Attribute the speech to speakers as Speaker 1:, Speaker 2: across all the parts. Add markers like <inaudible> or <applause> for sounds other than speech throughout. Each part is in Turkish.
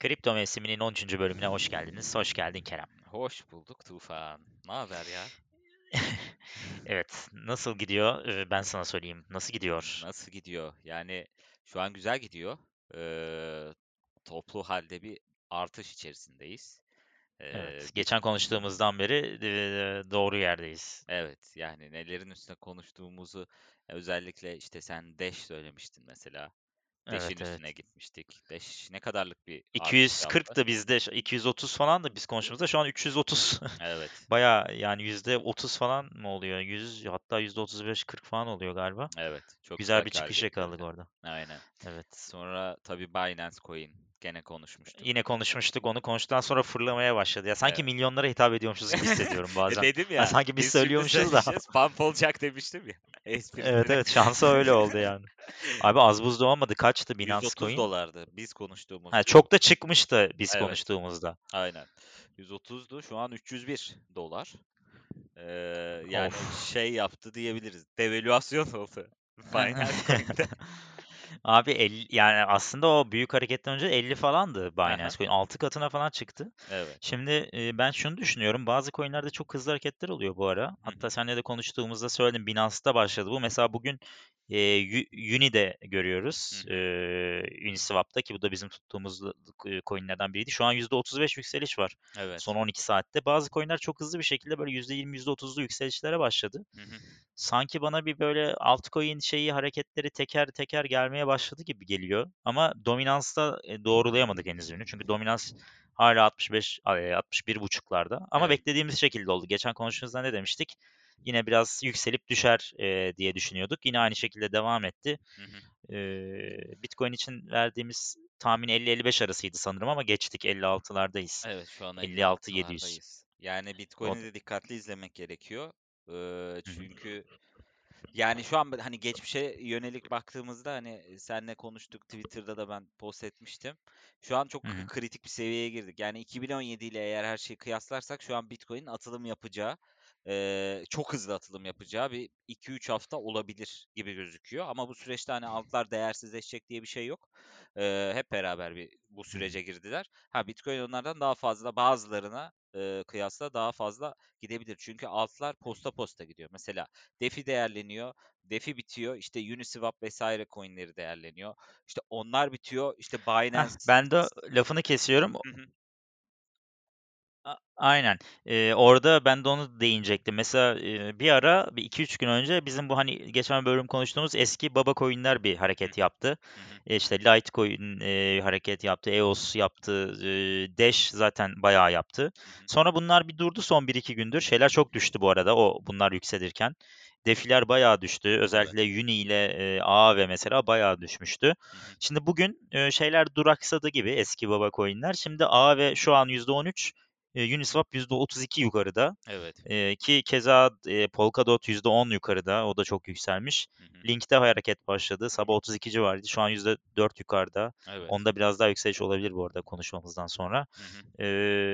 Speaker 1: Kripto mevsiminin 13. bölümüne hoş geldiniz. Hoş geldin Kerem.
Speaker 2: Hoş bulduk Tufan. Ne haber ya? <laughs>
Speaker 1: Evet, nasıl gidiyor? Ee, Ben sana söyleyeyim. Nasıl gidiyor?
Speaker 2: Nasıl gidiyor? Yani şu an güzel gidiyor. Ee, toplu halde bir artış içerisindeyiz. Ee,
Speaker 1: Evet, geçen konuştuğumuzdan beri e, doğru yerdeyiz.
Speaker 2: evet, yani nelerin üstüne konuştuğumuzu özellikle işte sen Dash söylemiştin mesela. Dash'in
Speaker 1: Evet, evet.
Speaker 2: üstüne gitmiştik. Dash ne kadarlık bir artış
Speaker 1: 240
Speaker 2: yaptı?
Speaker 1: da bizde, şu- 230 falan da biz konuştuğumuzda şu an 330.
Speaker 2: Evet, <laughs>
Speaker 1: Baya yani %30 falan mı oluyor? 100 hatta %35-40 falan oluyor galiba.
Speaker 2: evet. Çok
Speaker 1: Güzel bir
Speaker 2: kâr
Speaker 1: çıkış yakaladık orada.
Speaker 2: Aynen.
Speaker 1: Evet.
Speaker 2: Sonra tabii Binance Coin gene konuşmuştuk.
Speaker 1: Yine konuşmuştuk. Onu konuştuktan sonra fırlamaya başladı. Ya sanki
Speaker 2: Evet.
Speaker 1: milyonlara hitap ediyormuşuz gibi hissediyorum <laughs>
Speaker 2: E
Speaker 1: bazen.
Speaker 2: dedim
Speaker 1: Ha,
Speaker 2: ya.
Speaker 1: sanki biz
Speaker 2: biz
Speaker 1: söylüyormuşuz da.
Speaker 2: Pump olacak demiştim ya. <laughs> Espri.
Speaker 1: Evet evet şansa öyle oldu yani. <laughs> Abi az buzda olmadı. Kaçtı Binance
Speaker 2: 130
Speaker 1: Coin?
Speaker 2: dolardı biz konuştuğumuzda.
Speaker 1: Ha, çok da çıkmıştı biz
Speaker 2: Evet.
Speaker 1: konuştuğumuzda.
Speaker 2: Aynen. 130'du şu an 301 dolar. Ee, yani
Speaker 1: Of.
Speaker 2: şey yaptı diyebiliriz. Devalüasyon oldu. Binance Coin'de.
Speaker 1: Abi 50, yani aslında o büyük hareketten önce 50 falandı
Speaker 2: Aha.
Speaker 1: Binance Coin. 6 katına falan çıktı.
Speaker 2: Evet.
Speaker 1: Şimdi e, ben şunu düşünüyorum. Bazı coinlerde çok hızlı hareketler oluyor bu ara. Hatta seninle de konuştuğumuzda söyledim. Binance'da başladı bu. Mesela bugün e, Uni'de görüyoruz. E, Uniswap'ta ki bu da bizim tuttuğumuz coinlerden biriydi. Şu an %35 yükseliş var
Speaker 2: Evet.
Speaker 1: son 12 saatte. Bazı coinler çok hızlı bir şekilde böyle %20, %30'lu yükselişlere başladı.
Speaker 2: Hı hı.
Speaker 1: Sanki bana bir böyle altcoin şeyi hareketleri teker teker gelmeye başladı gibi geliyor. Ama dominansta e, doğrulayamadık henüz ürünü. Çünkü dominans hala 65 e, 61 buçuklarda. Ama
Speaker 2: Evet.
Speaker 1: beklediğimiz şekilde oldu. Geçen konuştuğumuzda ne demiştik? Yine biraz yükselip düşer e, diye düşünüyorduk. Yine aynı şekilde devam etti.
Speaker 2: Hı hı.
Speaker 1: E, Bitcoin için verdiğimiz tahmin 50-55 arasıydı sanırım ama geçtik 56'lardayız.
Speaker 2: Evet şu an
Speaker 1: 56 700.
Speaker 2: 56'lardayız. Yani Bitcoin'i de dikkatli izlemek gerekiyor. Ee,
Speaker 1: hı.
Speaker 2: çünkü yani şu an hani geçmişe yönelik baktığımızda hani senle konuştuk Twitter'da da ben post etmiştim. Şu an çok
Speaker 1: Hı hı.
Speaker 2: kritik bir seviyeye girdik. Yani 2017 ile eğer her şeyi kıyaslarsak şu an Bitcoin'in atılım yapacağı eee, çok hızlı atılım yapacağı bir 2-3 hafta olabilir gibi gözüküyor. Ama bu süreçte hani altlar değersizleşecek diye bir şey yok. Eee, hep beraber bir bu sürece girdiler. Ha Bitcoin onlardan daha fazla bazılarına eee, kıyasla daha fazla gidebilir. Çünkü altlar posta posta gidiyor. Mesela DeFi değerleniyor. DeFi bitiyor. işte Uniswap vesaire coinleri değerleniyor. İşte onlar bitiyor. İşte
Speaker 1: Heh,
Speaker 2: Binance
Speaker 1: ben de lafını kesiyorum.
Speaker 2: Hı hı.
Speaker 1: A- Aynen. Ee, orada ben de onu değinecektim. Mesela e, bir ara bir 2-3 gün önce bizim bu hani geçen bölüm konuştuğumuz eski baba coinler bir
Speaker 2: Hı
Speaker 1: hareket yaptı.
Speaker 2: Hı hı.
Speaker 1: E, İşte Litecoin e, hareket yaptı, EOS yaptı, e, Dash zaten bayağı yaptı.
Speaker 2: Hı hı.
Speaker 1: Sonra bunlar bir durdu son 1-2 gündür. Şeyler çok düştü bu arada o bunlar yükselirken. Defiler bayağı düştü.
Speaker 2: Evet.
Speaker 1: Özellikle Uni ile e, AAV mesela bayağı düşmüştü.
Speaker 2: Hı hı.
Speaker 1: Şimdi bugün e, şeyler duraksadı gibi eski baba coinler. Şimdi AAV şu an %13, e, Uniswap %32 yukarıda.
Speaker 2: Evet.
Speaker 1: E, ki keza e, Polkadot %10 yukarıda. O da çok yükselmiş.
Speaker 2: Hı hı.
Speaker 1: Link'te hareket başladı. Sabah 32 civarıydı. Şu an %4 yukarıda.
Speaker 2: Evet.
Speaker 1: Onda biraz daha yükseliş olabilir bu arada konuşmamızdan sonra.
Speaker 2: Hı hı.
Speaker 1: E,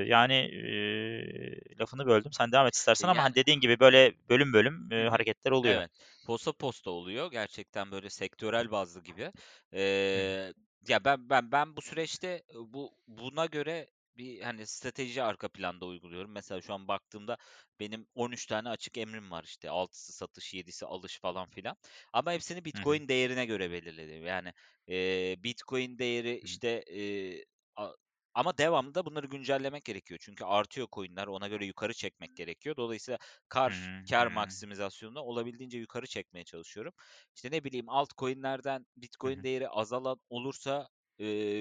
Speaker 1: yani e, lafını böldüm. Sen devam et istersen ama
Speaker 2: Yani
Speaker 1: hani dediğin gibi böyle bölüm bölüm e, hareketler oluyor.
Speaker 2: Evet. Posta posta oluyor. Gerçekten böyle sektörel bazlı gibi.
Speaker 1: Hı.
Speaker 2: Eee, ya ben ben ben bu süreçte bu buna göre bir hani strateji arka planda uyguluyorum. Mesela şu an baktığımda benim 13 tane açık emrim var işte. 6'sı satış, 7'si alış falan filan. Ama hepsini. Bitcoin değerine göre belirledim. Yani eee, Bitcoin değeri işte eee, a- ama devamlı da bunları güncellemek gerekiyor. Çünkü artıyor coinler. Ona göre yukarı çekmek gerekiyor. Dolayısıyla kar
Speaker 1: hı.
Speaker 2: kar maksimizasyonunu olabildiğince yukarı çekmeye çalışıyorum. İşte ne bileyim altcoin'lerden
Speaker 1: Hı
Speaker 2: Bitcoin
Speaker 1: hı.
Speaker 2: değeri azalan olursa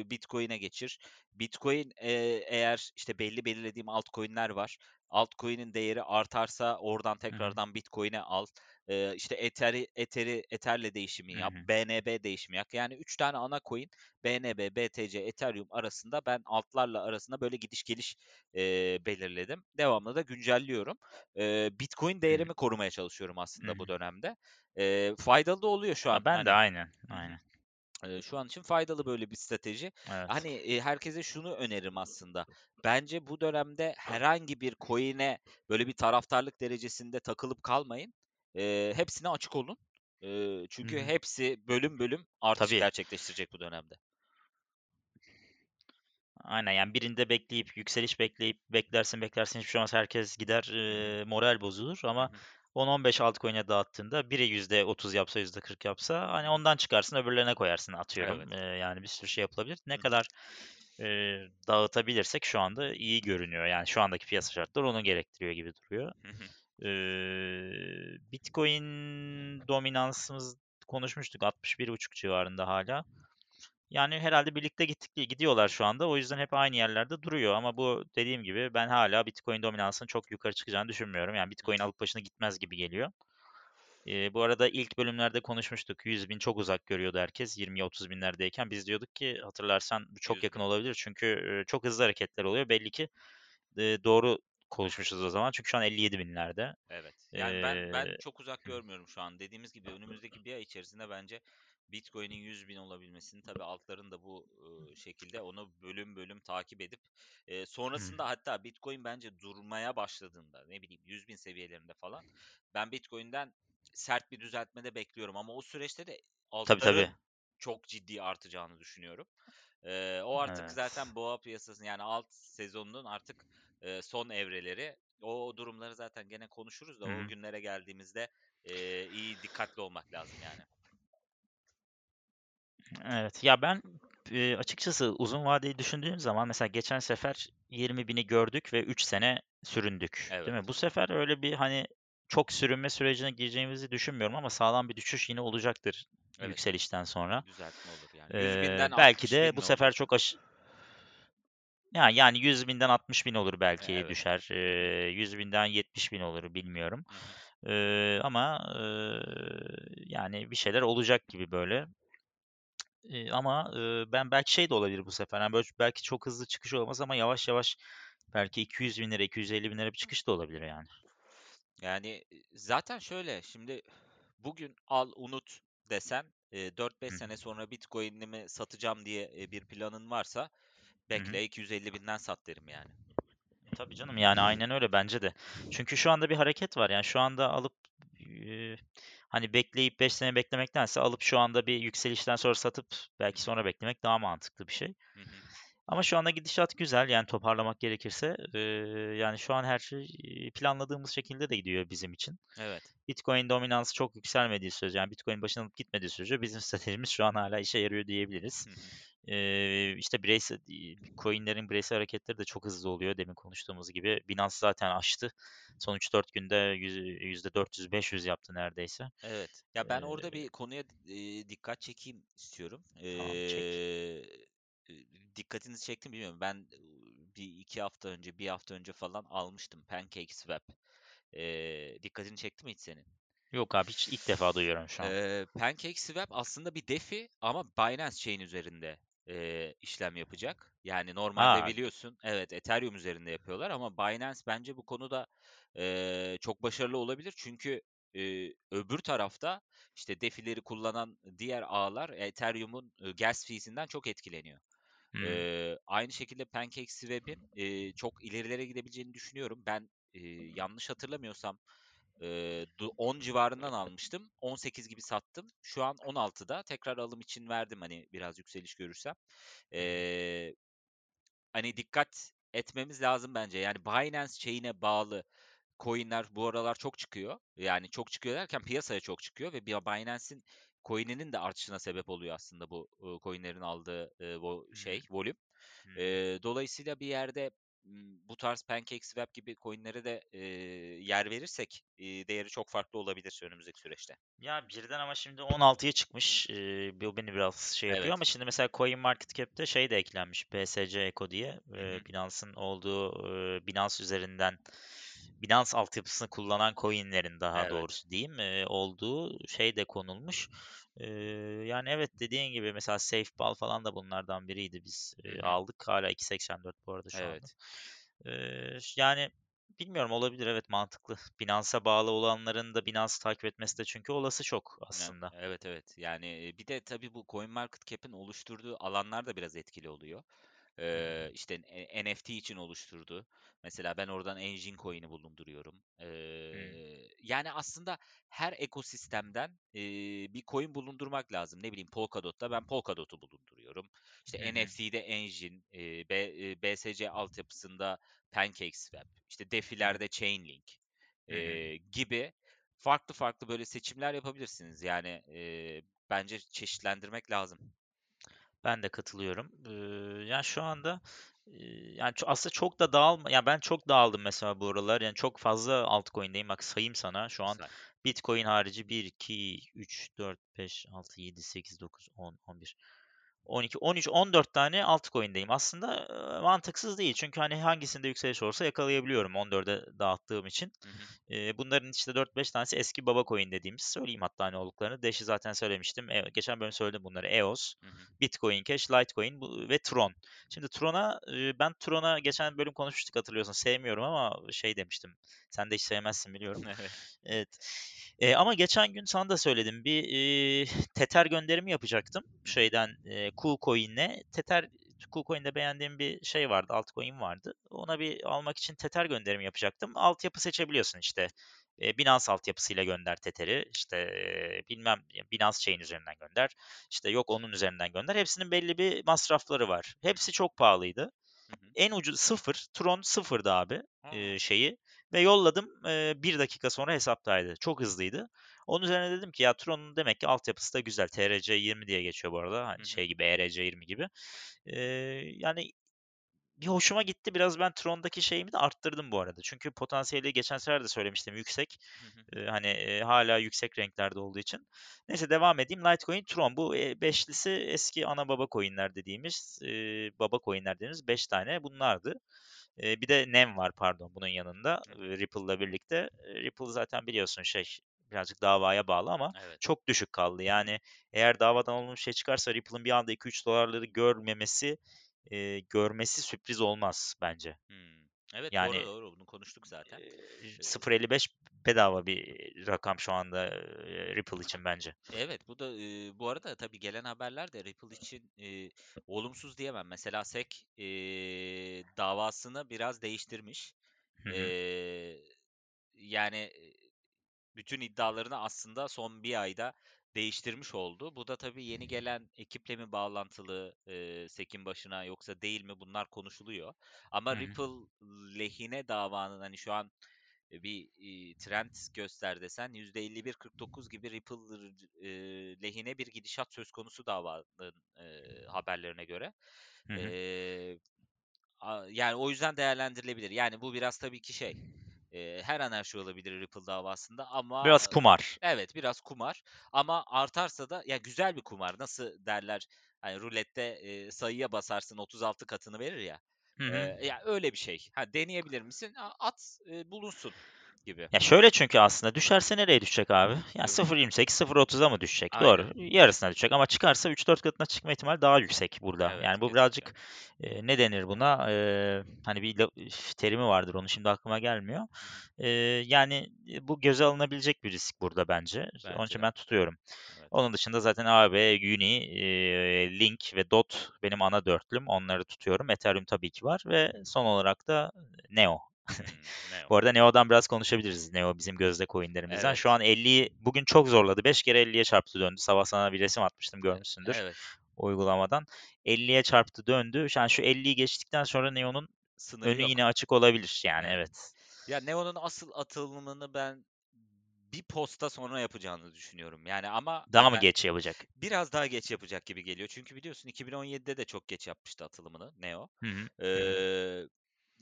Speaker 2: Bitcoin'e geçir. Bitcoin eğer işte belli belirlediğim altcoin'ler var. Altcoin'in değeri artarsa oradan tekrardan Bitcoin'e al. İşte Ether'i Ether'i Ether'le değişimi yap.
Speaker 1: hı.
Speaker 2: BNB değişimi yap. Yani 3 tane ana coin BNB, BTC, Ethereum arasında ben altlarla arasında böyle gidiş geliş belirledim. Devamlı da güncelliyorum. Bitcoin
Speaker 1: hı.
Speaker 2: değerimi korumaya çalışıyorum aslında bu dönemde. Faydalı da oluyor şu an
Speaker 1: ben de
Speaker 2: hani.
Speaker 1: aynen.
Speaker 2: Hı hı.
Speaker 1: Aynen.
Speaker 2: Şu an için faydalı böyle bir strateji.
Speaker 1: Evet.
Speaker 2: Hani eee, herkese şunu öneririm aslında. Bence bu dönemde herhangi bir coin'e böyle bir taraftarlık derecesinde takılıp kalmayın. Eee, hepsine açık olun.
Speaker 1: Hı
Speaker 2: çünkü
Speaker 1: hı.
Speaker 2: hepsi bölüm bölüm artış
Speaker 1: Tabii.
Speaker 2: gerçekleştirecek bu dönemde.
Speaker 1: Aynen yani birinde bekleyip yükseliş bekleyip beklersin beklersin hiçbir şey olmaz herkes gider eee, moral bozulur ama
Speaker 2: hı.
Speaker 1: 10-15 altcoin'e dağıttığında biri %30 yapsa %40 yapsa hani ondan çıkarsın öbürlerine koyarsın atıyorum.
Speaker 2: Evet.
Speaker 1: Eee, yani bir sürü şey yapılabilir. Ne
Speaker 2: Hı
Speaker 1: kadar eee, dağıtabilirsek şu anda iyi görünüyor. Yani şu andaki piyasa şartları onu gerektiriyor gibi duruyor.
Speaker 2: Hı hı.
Speaker 1: Eee, Bitcoin dominansımız konuşmuştuk 61.5 civarında hala. Yani herhalde birlikte gittik gidiyorlar şu anda. O yüzden hep aynı yerlerde duruyor ama bu dediğim gibi ben hala Bitcoin dominansının çok yukarı çıkacağını düşünmüyorum. Yani Bitcoin alıp başına gitmez gibi geliyor. Eee, bu arada ilk bölümlerde konuşmuştuk. 100 bin çok uzak görüyordu herkes 20-30 binlerdeyken. Biz diyorduk ki hatırlarsan bu çok
Speaker 2: 100
Speaker 1: yakın olabilir. Çünkü çok hızlı hareketler oluyor. Belli ki eee, doğru konuşmuşuz o zaman. Çünkü şu an 57 binlerde.
Speaker 2: Evet. Yani ben ben
Speaker 1: Eee,
Speaker 2: çok uzak görmüyorum şu an. Dediğimiz gibi önümüzdeki bir ay içerisinde bence Bitcoin'in 100 bin olabilmesini tabii altların da bu ıı, şekilde onu bölüm bölüm takip edip e, sonrasında hatta Bitcoin bence durmaya başladığında ne bileyim 100 bin seviyelerinde falan ben Bitcoin'den sert bir düzeltme de bekliyorum ama o süreçte de
Speaker 1: tabii tabii.
Speaker 2: altların çok ciddi artacağını düşünüyorum. Eee, o artık
Speaker 1: Evet.
Speaker 2: zaten boğa piyasasının yani alt sezonunun artık eee, son evreleri. O durumları zaten gene konuşuruz da
Speaker 1: Hı
Speaker 2: o günlere geldiğimizde eee, iyi dikkatli olmak lazım yani.
Speaker 1: Evet. Ya ben e, açıkçası uzun vadeyi düşündüğüm zaman mesela geçen sefer 20 bini gördük ve 3 sene süründük. Değil mi?
Speaker 2: Evet.
Speaker 1: Bu sefer öyle bir hani çok sürünme sürecine gireceğimizi düşünmüyorum ama sağlam bir düşüş yine olacaktır
Speaker 2: Evet.
Speaker 1: yükselişten sonra.
Speaker 2: Düzeltme olur yani. 100
Speaker 1: Ee,
Speaker 2: binden
Speaker 1: belki
Speaker 2: 60
Speaker 1: de
Speaker 2: bin
Speaker 1: bu sefer
Speaker 2: olur?
Speaker 1: çok aş yani, yani 100 binden 60 bin olur belki
Speaker 2: Evet.
Speaker 1: düşer. Ee, 100 binden 70 bin olur bilmiyorum.
Speaker 2: Hı.
Speaker 1: Ee, ama e, yani bir şeyler olacak gibi böyle. Eee, ama, eee, ben belki şey de olabilir bu sefer, hani, böyle, belki çok hızlı çıkış olmaz ama yavaş yavaş belki ₺200.000'lere, $250.000'lere bir çıkış da olabilir yani.
Speaker 2: Yani zaten şöyle şimdi bugün al unut desen e, 4-5
Speaker 1: Hı hı.
Speaker 2: sene sonra Bitcoin'imi satacağım diye bir planın varsa
Speaker 1: Hı hı.
Speaker 2: bekle 250 binden sat derim yani.
Speaker 1: Tabii canım, yani, aynen öyle bence de. Çünkü şu anda bir hareket var. Yani, şu anda alıp, hani, bekleyip 5 sene beklemektense alıp şu anda bir yükselişten sonra satıp belki sonra beklemek daha mantıklı bir şey.
Speaker 2: Hı hı.
Speaker 1: Ama şu anda gidişat güzel, yani, toparlamak gerekirse. Eee, yani, şu an her şey, planladığımız şekilde de gidiyor bizim için.
Speaker 2: Evet.
Speaker 1: Bitcoin dominansı çok yükselmediği sürece, yani Bitcoin başına alıp gitmediği sürece bizim <laughs> stratejimiz şu an hala işe yarıyor diyebiliriz.
Speaker 2: Hı hı.
Speaker 1: Eee, işte bireysel coin'lerin bireysel hareketleri de çok hızlı oluyor demin konuştuğumuz gibi. Binance zaten aştı. Son 3-4 günde yüz %400-500 yaptı neredeyse.
Speaker 2: Evet. Ya ben
Speaker 1: Eee,
Speaker 2: orada bir konuya eee, dikkat çekeyim istiyorum.
Speaker 1: tamam çek.
Speaker 2: E, dikkatinizi çektim bilmiyorum. Ben e, bir iki hafta önce, bir hafta önce falan almıştım PancakeSwap. Eee dikkatini çekti mi hiç senin?
Speaker 1: Yok abi hiç ilk defa duyuyorum şu an.
Speaker 2: Eee PancakeSwap aslında bir DeFi ama Binance Chain üzerinde eee, işlem yapacak. Yani normalde
Speaker 1: Aa,
Speaker 2: biliyorsun, evet Ethereum üzerinde yapıyorlar ama Binance bence bu konuda eee, çok başarılı olabilir. Çünkü eee, öbür tarafta işte DeFi'leri kullanan diğer ağlar Ethereum'un e, gas fee'sinden çok etkileniyor.
Speaker 1: hı,
Speaker 2: Eee, aynı şekilde PancakeSwap'in eee, çok ilerilere gidebileceğini düşünüyorum. Ben eee, yanlış hatırlamıyorsam Eee, du 10 civarından almıştım. 18 gibi sattım. Şu an 16'da. Tekrar alım için verdim hani biraz yükseliş görürsem. Eee, hani dikkat etmemiz lazım bence. Yani Binance Chain'e bağlı coin'ler bu aralar çok çıkıyor. Yani çok çıkıyor derken piyasaya çok çıkıyor ve Binance'in coin'inin de artışına sebep oluyor aslında bu coin'lerin aldığı bu şey volüm.
Speaker 1: hı.
Speaker 2: Eee, dolayısıyla bir yerde bu tarz PancakeSwap gibi coin'lere de eee, yer verirsek eee, değeri çok farklı olabilir önümüzdeki süreçte.
Speaker 1: Ya birden ama şimdi 16'ya çıkmış. Ee, bu beni biraz şey yapıyor
Speaker 2: Evet.
Speaker 1: ama şimdi mesela CoinMarketCap'te şey de eklenmiş. BSC Eco diye. Ee, Binance'ın olduğu e, Binance üzerinden Binance altyapısını kullanan coinlerin daha
Speaker 2: Evet.
Speaker 1: doğrusu diyeyim e, olduğu şey de konulmuş. Ee, yani evet dediğin gibi mesela SafeBall falan da bunlardan biriydi. Biz e, aldık. Hala 2.84 bu arada şu anda.
Speaker 2: Evet.
Speaker 1: Ee, yani bilmiyorum olabilir evet mantıklı. Binance'a bağlı olanların da Binance'ı takip etmesi de çünkü olası çok aslında.
Speaker 2: evet evet. Yani e, bir de tabii bu CoinMarketCap'in oluşturduğu alanlar da biraz etkili oluyor. Eee, işte e, NFT için oluşturdu. Mesela ben oradan Engine Coin'i bulunduruyorum.
Speaker 1: Hı.
Speaker 2: Eee, yani aslında her ekosistemden e, bir coin bulundurmak lazım. Ne bileyim Polkadot'ta ben Polkadot'u bulunduruyorum. İşte
Speaker 1: hı.
Speaker 2: NFT'de Engine, e, B, e, BSC altyapısında PancakeSwap, işte DeFi'lerde Chainlink e, gibi farklı farklı böyle seçimler yapabilirsiniz. Yani e, bence çeşitlendirmek lazım.
Speaker 1: Ben de katılıyorum. Eee, yani şu anda yani ço- aslında çok da dağılma. Ya ben çok dağıldım mesela bu aralar. Yani çok fazla altcoin'deyim. Bak sayayım sana. Şu an
Speaker 2: Say.
Speaker 1: Bitcoin harici 1, 2, 3, 4, 5, 6, 7, 8, 9, 10, 11, 12, 13, 14 tane altcoin'deyim. Aslında mantıksız değil. Çünkü hani hangisinde yükseliş olursa yakalayabiliyorum 14'e dağıttığım için.
Speaker 2: Hı hı,
Speaker 1: Eee, bunların işte 4-5 tanesi eski baba coin dediğimiz. Söyleyeyim hatta ne olduklarını. Dash'i zaten söylemiştim. E, geçen bölüm söyledim bunları. EOS,
Speaker 2: hı hı,
Speaker 1: Bitcoin Cash, Litecoin bu, ve Tron. Şimdi Tron'a e, ben Tron'a geçen bölüm konuşmuştuk hatırlıyorsun. Sevmiyorum ama şey demiştim. Sen de hiç sevmezsin biliyorum. <laughs>
Speaker 2: Evet.
Speaker 1: Evet. E, ama geçen gün sana da söyledim. Bir e, Tether gönderimi yapacaktım. Şeyden e, KuCoin'e. Tether KuCoin'de beğendiğim bir şey vardı. Altcoin vardı. Ona bir almak için Tether gönderimi yapacaktım. Altyapı seçebiliyorsun işte. E, Binance altyapısıyla gönder Tether'i. İşte e, bilmem Binance Chain üzerinden gönder. İşte yok onun üzerinden gönder. Hepsinin belli bir masrafları var.
Speaker 2: hı hı,
Speaker 1: Hepsi çok pahalıydı.
Speaker 2: hı hı.
Speaker 1: En ucuz sıfır. Tron sıfırdı abi
Speaker 2: Aa,
Speaker 1: e, şeyi. Ve yolladım. E, bir dakika sonra hesaptaydı. Çok hızlıydı. Onun üzerine dedim ki ya Tron'un demek ki altyapısı da güzel. TRC20 diye geçiyor bu arada. Hani şey gibi ERC20 gibi. E, yani bir hoşuma gitti. Biraz ben Tron'daki şeyimi de arttırdım bu arada. Çünkü potansiyeli geçen sefer de söylemiştim yüksek.
Speaker 2: hı hı.
Speaker 1: Ee, hani e, hala yüksek renklerde olduğu için. Neyse devam edeyim. Litecoin, Tron. Bu e, beşlisi eski ana baba coinler dediğimiz, e, baba coinler dediğimiz 5 tane bunlardı. E, bir de Nem var pardon bunun yanında e. Ripple'la birlikte. Ripple zaten biliyorsun şey birazcık davaya bağlı ama
Speaker 2: Evet.
Speaker 1: çok düşük kaldı. Yani eğer davadan olumlu şey çıkarsa Ripple'ın bir anda 2-3 dolarları görmemesi e, görmesi sürpriz olmaz bence.
Speaker 2: Hımm. Evet, doğru,
Speaker 1: Yani
Speaker 2: doğru. Bunu konuştuk zaten.
Speaker 1: e,
Speaker 2: Eee,
Speaker 1: 0.55 bedava bir rakam şu anda e, Ripple için bence.
Speaker 2: evet, bu da, eee, bu arada tabii gelen haberler de Ripple için, eee, olumsuz diyemem. Mesela SEC, eee, davasını biraz değiştirmiş.
Speaker 1: Hı hı,
Speaker 2: Eee, yani, bütün iddialarını aslında son bir ayda değiştirmiş oldu. Bu da tabii yeni gelen ekiple mi bağlantılı, eee, SEC'in başına yoksa değil mi bunlar konuşuluyor. Ama
Speaker 1: hı,
Speaker 2: Ripple lehine davanın hani şu an e, bir e, trend göster desen %51-49 gibi Ripple e, lehine bir gidişat söz konusu davanın e, haberlerine göre.
Speaker 1: hı hı.
Speaker 2: E, a- yani o yüzden değerlendirilebilir. Yani bu biraz tabii ki şey e, her an her şey olabilir Ripple davasında ama
Speaker 1: Biraz kumar.
Speaker 2: evet biraz kumar ama artarsa da ya güzel bir kumar. Nasıl derler hani rulette e, sayıya basarsın 36 katını verir ya.
Speaker 1: Hı
Speaker 2: E,
Speaker 1: hı.
Speaker 2: ya öyle bir şey. Ha deneyebilir misin? At e, bulunsun gibi.
Speaker 1: Ya şöyle çünkü aslında düşerse nereye düşecek abi? Ya
Speaker 2: mi?
Speaker 1: 0.28, 0.30'a mı düşecek?
Speaker 2: Aynen.
Speaker 1: Doğru. Yarısına düşecek ama çıkarsa 3-4 katına çıkma ihtimali daha yüksek burada.
Speaker 2: Evet,
Speaker 1: Yani bu birazcık e, ne denir buna? E, hani bir terimi vardır onu şimdi aklıma gelmiyor. E, yani bu göze alınabilecek bir risk burada bence. Onun
Speaker 2: Bence
Speaker 1: için
Speaker 2: de.
Speaker 1: ben tutuyorum.
Speaker 2: Evet.
Speaker 1: Onun dışında zaten AB, Uni, e, Link ve DOT benim ana dörtlüm. Onları tutuyorum. Ethereum tabii ki var ve son olarak da Neo.
Speaker 2: Neo. <laughs>
Speaker 1: Bu arada Neo'dan biraz konuşabiliriz. Neo bizim gözde coinlerimizden. Şu
Speaker 2: Evet.
Speaker 1: an 50'yi bugün çok zorladı. 5 kere 50'ye çarptı döndü. Sabah sana bir resim atmıştım görmüşsündür
Speaker 2: evet.
Speaker 1: uygulamadan. 50'ye çarptı döndü. Yani şu 50'yi geçtikten sonra Neo'nun
Speaker 2: Sınırı
Speaker 1: önü yine
Speaker 2: yok.
Speaker 1: açık olabilir. Yani
Speaker 2: Evet. Ya Neo'nun asıl atılımını ben bir posta sonra yapacağını düşünüyorum. Yani ama
Speaker 1: Daha mı geç yapacak?
Speaker 2: biraz daha geç yapacak gibi geliyor. Çünkü biliyorsun 2017'de de çok geç yapmıştı atılımını Neo.
Speaker 1: Hı hı.
Speaker 2: Eee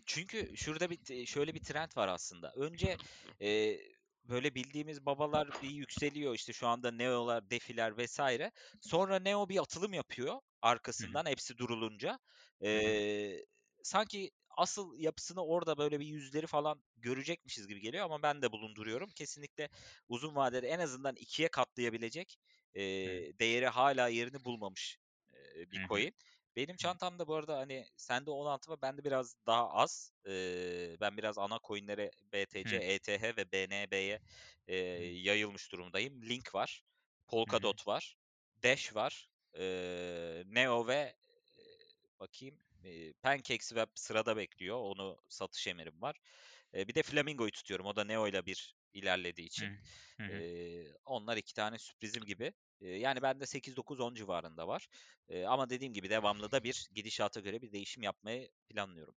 Speaker 2: Çünkü şurada bir şöyle bir trend var aslında. Önce e, böyle bildiğimiz babalar bir yükseliyor işte şu anda Neo'lar, Defi'ler vesaire. Sonra Neo bir atılım yapıyor arkasından hepsi durulunca. E, sanki asıl yapısını orada böyle bir yüzleri falan görecekmişiz gibi geliyor ama ben de bulunduruyorum. Kesinlikle uzun vadede en azından ikiye katlayabilecek e, değeri hala yerini bulmamış e, bir
Speaker 1: Hı hı.
Speaker 2: Benim çantamda bu arada hani sende 16 var bende biraz daha az. Ee, ben biraz ana coinlere BTC,
Speaker 1: Hı
Speaker 2: ETH ve BNB'ye e, yayılmış durumdayım. Link var,
Speaker 1: Hı hı.
Speaker 2: Polkadot var, Dash var, e, Neo ve e, bakayım e, PancakeSwap sırada bekliyor. Onu satış emirim var. E, bir de Flamingo'yu tutuyorum. O da Neo ile bir ilerlediği için.
Speaker 1: Hı hı.
Speaker 2: Eee, onlar iki tane sürprizim gibi. Eee, yani bende 8-9-10 civarında var. Ama dediğim gibi devamlı da bir gidişata göre bir değişim yapmayı planlıyorum.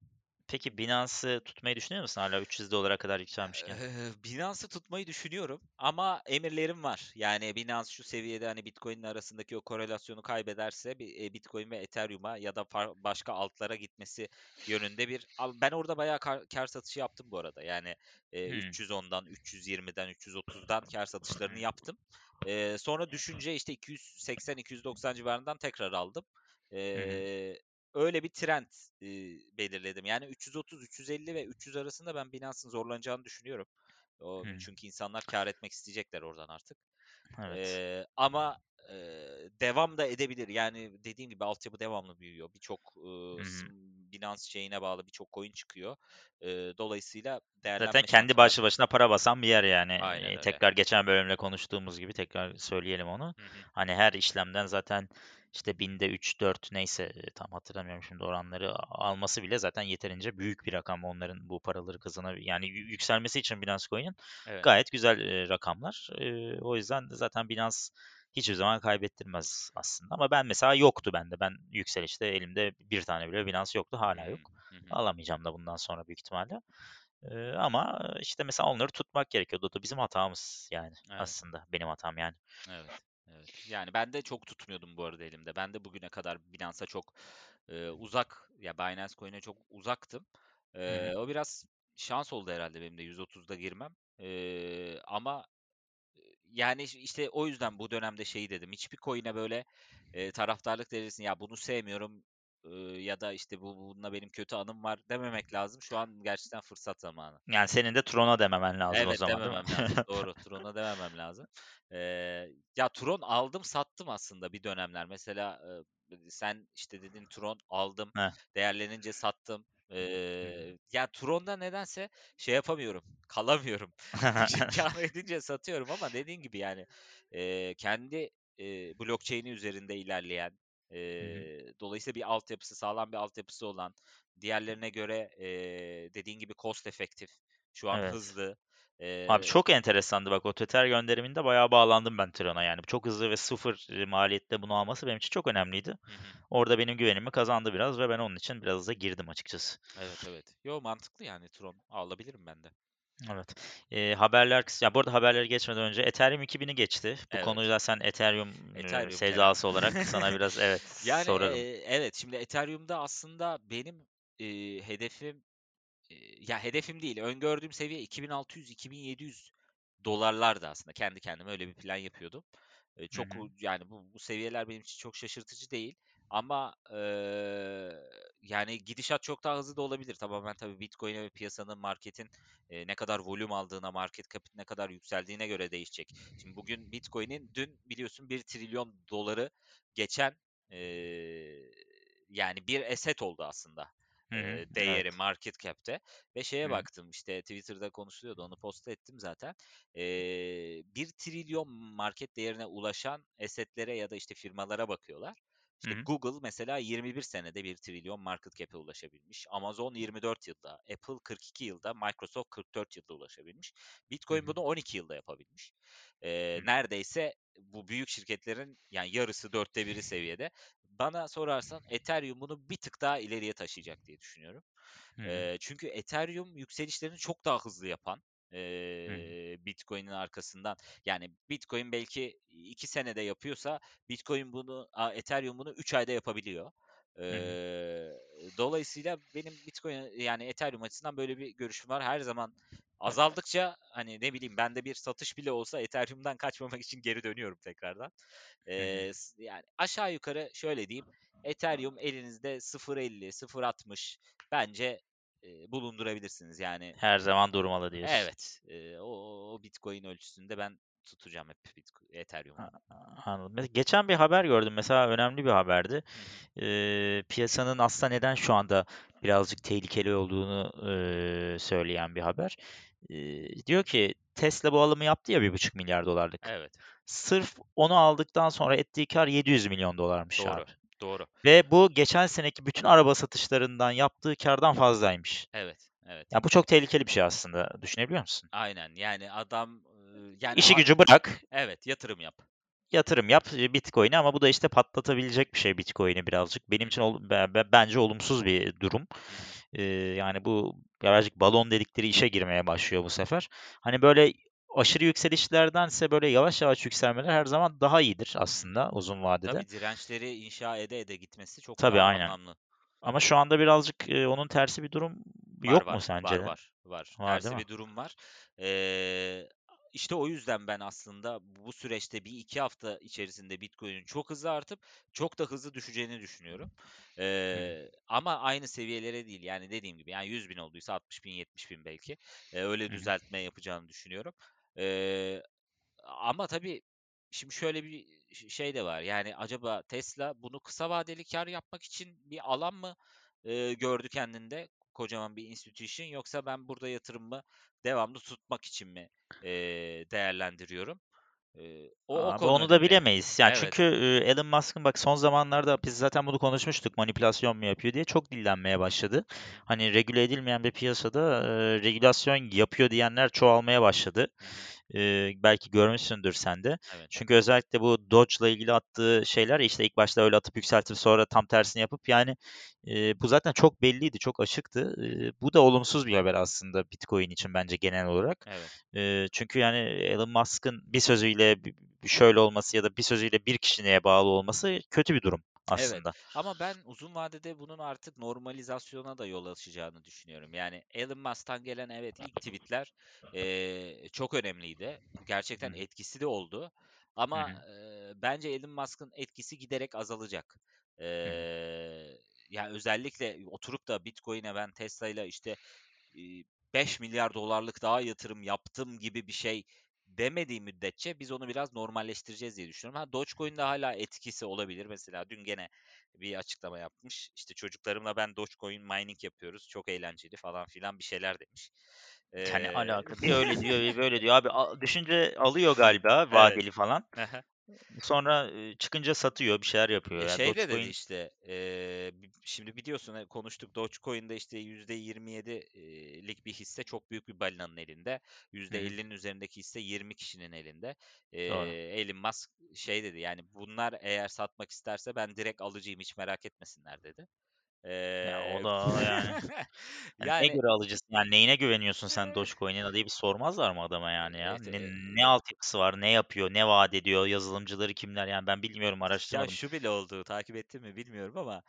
Speaker 1: Peki Binance'ı tutmayı düşünüyor musun hala 300 dolara kadar yükselmişken?
Speaker 2: Eee, Binance'ı tutmayı düşünüyorum ama emirlerim var. Yani Binance şu seviyede hani Bitcoin'in arasındaki o korelasyonu kaybederse e, Bitcoin ve Ethereum'a ya da başka altlara gitmesi yönünde bir ben orada bayağı kar, kar satışı yaptım bu arada. Yani e,
Speaker 1: Hmm.
Speaker 2: 310'dan, 320'den, 330'dan kar satışlarını yaptım. Sonra düşünce işte 280-290 civarından tekrar aldım. Eee, öyle bir trend e, belirledim. Yani 330, 350 ve 300 arasında ben Binance'ın zorlanacağını düşünüyorum. O,
Speaker 1: Hı.
Speaker 2: çünkü insanlar kar etmek isteyecekler oradan artık.
Speaker 1: Evet.
Speaker 2: Ee, ama e, devam da edebilir. Yani dediğim gibi altyapı devamlı büyüyor. Birçok e, s- Binance şeyine bağlı birçok coin çıkıyor. E, dolayısıyla
Speaker 1: Zaten
Speaker 2: değerlenme
Speaker 1: kendi
Speaker 2: şansı var.
Speaker 1: başlı başına para basan bir yer yani.
Speaker 2: Aynen öyle.
Speaker 1: tekrar geçen bölümde konuştuğumuz gibi tekrar söyleyelim onu.
Speaker 2: Hı hı.
Speaker 1: Hani her işlemden zaten işte binde 3 4 neyse e, tam hatırlamıyorum şimdi oranları alması bile zaten yeterince büyük bir rakam onların bu paraları kazanabilir. Yani yü- yükselmesi için Binance Coin'in
Speaker 2: Evet.
Speaker 1: gayet güzel e, rakamlar. E, o yüzden de zaten Binance hiçbir zaman kaybettirmez aslında. Ama ben mesela yoktu bende. Ben yükselişte elimde bir tane bile Binance yoktu. Hala yok.
Speaker 2: hı hı.
Speaker 1: Alamayacağım da bundan sonra büyük ihtimalle. Ama işte mesela onları tutmak gerekiyordu. O da bizim hatamız yani
Speaker 2: Evet.
Speaker 1: aslında. Benim hatam yani.
Speaker 2: Evet. Evet. Yani ben de çok tutmuyordum bu arada elimde. Ben de bugüne kadar Binance'a çok e, uzak, ya Binance Coin'e çok uzaktım.
Speaker 1: Hı hı.
Speaker 2: E, o biraz şans oldu herhalde benim de 130'da girmem. E, ama yani iş- işte o yüzden bu dönemde şeyi dedim. Hiçbir coin'e böyle e, taraftarlık derecesinde ya bunu sevmiyorum e, ya da işte bu bununla benim kötü anım var dememek lazım. Şu an gerçekten fırsat zamanı.
Speaker 1: Yani senin de Tron'a dememen lazım o
Speaker 2: Evet
Speaker 1: zaman değil mi?
Speaker 2: dememem lazım. Doğru. Tron'a dememem lazım. Ee, ya Tron aldım sattım aslında bir dönemler. Mesela e, sen işte dedin Tron aldım.
Speaker 1: Heh.
Speaker 2: Değerlenince sattım. Ee, ya Tron'da nedense şey yapamıyorum. <laughs> Kalamıyorum. <laughs> Kâr edince satıyorum ama dediğin gibi yani e, kendi e, blockchain'i üzerinde ilerleyen e, dolayısıyla bir altyapısı sağlam bir altyapısı olan diğerlerine göre e, dediğin gibi cost efektif şu an
Speaker 1: Evet.
Speaker 2: hızlı.
Speaker 1: Abi
Speaker 2: Eee
Speaker 1: çok enteresandı bak o Tether gönderiminde bayağı bağlandım ben Tron'a yani. Çok hızlı ve sıfır e, maliyette bunu alması benim için çok önemliydi.
Speaker 2: Hı hı.
Speaker 1: Orada benim güvenimi kazandı biraz ve ben onun için biraz da girdim açıkçası.
Speaker 2: Evet evet. Yo mantıklı yani Tron alabilirim ben de.
Speaker 1: Evet. Eee, haberler kıs ya bu arada geçmeden önce Ethereum 2000'i geçti. Bu
Speaker 2: Evet.
Speaker 1: konuyu da sen Ethereum e,
Speaker 2: Ethereum Kerem.
Speaker 1: sevdalısı olarak sana <laughs> biraz evet
Speaker 2: Yani
Speaker 1: sorarım.
Speaker 2: eee, evet şimdi Ethereum'da aslında benim eee, hedefim eee, ya hedefim değil öngördüğüm seviye 2600-2700 dolarlardı aslında. Kendi kendime öyle bir plan yapıyordum. Eee,
Speaker 1: Hı
Speaker 2: çok
Speaker 1: hı.
Speaker 2: u- yani bu, bu seviyeler benim için çok şaşırtıcı değil. Ama eee, yani gidişat çok daha hızlı da olabilir. Tamamen tabii Bitcoin'e ve piyasanın, marketin eee, ne kadar volüm aldığına, market cap'in ne kadar yükseldiğine göre değişecek. Şimdi bugün Bitcoin'in dün biliyorsun 1 trilyon doları geçen eee, yani bir asset oldu aslında
Speaker 1: Hı hı.
Speaker 2: değeri
Speaker 1: Evet.
Speaker 2: market cap'te. Ve şeye
Speaker 1: hı.
Speaker 2: baktım işte Twitter'da konuşuluyordu onu post ettim zaten. Eee 1 trilyon market değerine ulaşan assetlere ya da işte firmalara bakıyorlar. İşte
Speaker 1: hı.
Speaker 2: Google mesela 21 senede 1 trilyon market cap'e ulaşabilmiş. Amazon 24 yılda, Apple 42 yılda, Microsoft 44 yılda ulaşabilmiş. Bitcoin
Speaker 1: hı.
Speaker 2: bunu 12 yılda yapabilmiş.
Speaker 1: Hı
Speaker 2: neredeyse bu büyük şirketlerin yani yarısı dörtte biri seviyede. Bana sorarsan Ethereum bunu bir tık daha ileriye taşıyacak diye düşünüyorum. Eee, çünkü Ethereum yükselişlerini çok daha hızlı yapan Eee, Bitcoin'in arkasından yani Bitcoin belki 2 senede yapıyorsa Bitcoin bunu a, Ethereum bunu 3 ayda yapabiliyor. Eee, dolayısıyla benim Bitcoin yani Ethereum açısından böyle bir görüşüm var. Her zaman azaldıkça hani ne bileyim bende bir satış bile olsa Ethereum'dan kaçmamak için geri dönüyorum tekrardan. S- yani aşağı yukarı şöyle diyeyim. Ethereum elinizde 0.50, 0.60 bence eee, bulundurabilirsiniz. Yani
Speaker 1: Her zaman durmalı diyorsun.
Speaker 2: evet, eee, o, o Bitcoin ölçüsünde ben tutacağım hep Bitcoin, Ethereum'u.
Speaker 1: Anladım. Geçen bir haber gördüm. Mesela önemli bir haberdi. Eee, piyasanın aslında neden şu anda birazcık tehlikeli olduğunu eee, söyleyen bir haber. Eee, diyor ki Tesla bu alımı yaptı ya bir buçuk milyar dolarlık.
Speaker 2: Evet,
Speaker 1: Sırf onu aldıktan sonra ettiği kar 700 milyon dolarmış
Speaker 2: doğru,
Speaker 1: abi.
Speaker 2: Doğru.
Speaker 1: Ve bu geçen seneki bütün araba satışlarından yaptığı kardan fazlaymış.
Speaker 2: Evet, Evet.
Speaker 1: Ya bu çok tehlikeli bir şey aslında. Düşünebiliyor musun?
Speaker 2: Aynen. Yani adam yani
Speaker 1: İşi gücü bırak.
Speaker 2: Evet, yatırım yap.
Speaker 1: Yatırım yap e, Bitcoin'e ama bu da işte patlatabilecek bir şey Bitcoin'i birazcık. Benim için ol, be- be- bence olumsuz bir durum. Ee, yani bu birazcık balon dedikleri işe girmeye başlıyor bu sefer. Hani böyle aşırı yükselişlerdense böyle yavaş yavaş yükselmeler her zaman daha iyidir aslında uzun vadede.
Speaker 2: Tabii dirençleri inşa ede ede gitmesi çok
Speaker 1: Tabii aynen.
Speaker 2: anlamlı.
Speaker 1: Ama şu anda birazcık e, onun tersi bir durum
Speaker 2: Var
Speaker 1: yok mu
Speaker 2: var.
Speaker 1: sence
Speaker 2: Var var. Var.
Speaker 1: Var
Speaker 2: Tersi bir durum var. Eee, işte o yüzden ben aslında bu süreçte bir iki hafta içerisinde Bitcoin'in çok hızlı artıp çok da hızlı düşeceğini düşünüyorum.
Speaker 1: Hı.
Speaker 2: Eee, ama aynı seviyelere değil. Yani dediğim gibi yani 100 bin olduysa 60 bin 70 bin belki. Eee, öyle düzeltme yapacağını düşünüyorum. Eee, ama tabii şimdi şöyle bir şey de var. Yani acaba Tesla bunu kısa vadeli kar yapmak için bir alan mı eee, gördü kendinde? Kocaman bir institution yoksa ben burada yatırımımı devamlı tutmak için mi eee, değerlendiriyorum? O o
Speaker 1: Abi
Speaker 2: konu
Speaker 1: onu da bilemeyiz. Yani çünkü
Speaker 2: Evet.
Speaker 1: e, Elon Musk'ın bak son zamanlarda biz zaten bunu konuşmuştuk. Manipülasyon mu yapıyor diye çok dillenmeye başladı. Hani regüle edilmeyen bir piyasada e, regülasyon yapıyor diyenler çoğalmaya başladı. E, belki görmüşsündür sen de.
Speaker 2: Evet.
Speaker 1: Çünkü özellikle bu Doge'la ilgili attığı şeyler işte ilk başta öyle atıp yükseltip sonra tam tersini yapıp yani e, bu zaten çok belliydi, çok açıktı. E, bu da olumsuz bir haber aslında Bitcoin için bence genel olarak.
Speaker 2: Evet.
Speaker 1: Eee, çünkü yani Elon Musk'ın bir sözüyle şöyle olması ya da bir sözüyle bir kişiliğe bağlı olması kötü bir durum
Speaker 2: Evet
Speaker 1: aslında.
Speaker 2: ama ben uzun vadede bunun artık normalizasyona da yol açacağını düşünüyorum. Yani Elon Musk'tan gelen evet ilk tweetler eee, çok önemliydi. Gerçekten etkisi de oldu. Ama eee, bence Elon Musk'ın etkisi giderek azalacak. Eee yani özellikle oturup da Bitcoin'e ben Tesla'yla işte eee, 5 milyar dolarlık daha yatırım yaptım gibi bir şey demediği müddetçe biz onu biraz normalleştireceğiz diye düşünüyorum. Ha Dogecoin'de hala etkisi olabilir. Mesela dün gene bir açıklama yapmış. İşte çocuklarımla ben Dogecoin mining yapıyoruz. Çok eğlenceli falan filan bir şeyler demiş.
Speaker 1: Ya ne
Speaker 2: Eee,
Speaker 1: alaka? Bir öyle diyor, bir böyle diyor. Abi düşünce alıyor galiba <laughs>
Speaker 2: Evet.
Speaker 1: vadeli falan. Sonra çıkınca satıyor, bir şeyler yapıyor.
Speaker 2: E
Speaker 1: Yani
Speaker 2: şey de dedi
Speaker 1: Dogecoin
Speaker 2: işte bi- şimdi biliyorsun e, konuştuk Dogecoin'de işte %27'lik bir hisse çok büyük bir balinanın elinde.
Speaker 1: Hı hı.
Speaker 2: %50'nin üzerindeki hisse 20 kişinin elinde. Eee Elon Musk şey dedi yani bunlar eğer satmak isterse ben direkt alıcıyım hiç merak etmesinler dedi.
Speaker 1: Ya o da <laughs> <laughs> yani hani
Speaker 2: yani
Speaker 1: göre alıcısın? Yani neyine güveniyorsun sen Dogecoin'in diye bir sormazlar mı adama yani ya?
Speaker 2: evet,
Speaker 1: Ne,
Speaker 2: e,
Speaker 1: ne altyapısı var, ne yapıyor, ne vaat ediyor, yazılımcıları kimler? Yani ben bilmiyorum,
Speaker 2: Ya
Speaker 1: araştırmadım.
Speaker 2: şu bile oldu, takip ettin mi bilmiyorum ama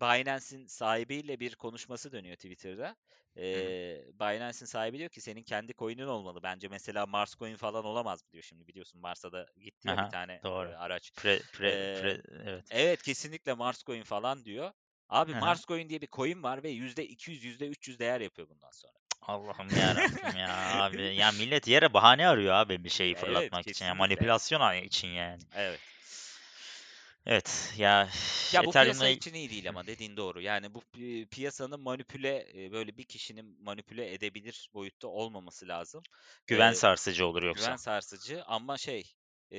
Speaker 2: Binance'in sahibiyle bir konuşması dönüyor Twitter'da. Eee Binance'in sahibi diyor ki senin kendi coin'in olmalı. Bence mesela Mars coin falan olamaz mı diyor şimdi biliyorsun Mars'a da gitti ya bir
Speaker 1: Aha,
Speaker 2: tane
Speaker 1: doğru.
Speaker 2: araç.
Speaker 1: Pre, pre,
Speaker 2: Eee,
Speaker 1: pre, evet.
Speaker 2: evet kesinlikle Mars coin falan diyor. Abi
Speaker 1: Aha.
Speaker 2: Mars coin diye bir coin var ve %200 %300 değer yapıyor bundan sonra.
Speaker 1: Allah'ım ya Rabbim <laughs> ya abi. Ya millet yere bahane arıyor abi bir şeyi
Speaker 2: Evet
Speaker 1: fırlatmak için. Ya manipülasyon için yani.
Speaker 2: Evet.
Speaker 1: Evet ya
Speaker 2: Ya bu piyasa için iyi değil ama dediğin doğru. Yani bu pi- piyasanın manipüle e, böyle bir kişinin manipüle edebilir boyutta olmaması lazım.
Speaker 1: güven
Speaker 2: Ee,
Speaker 1: sarsıcı olur
Speaker 2: güven
Speaker 1: yoksa.
Speaker 2: sarsıcı ama şey e,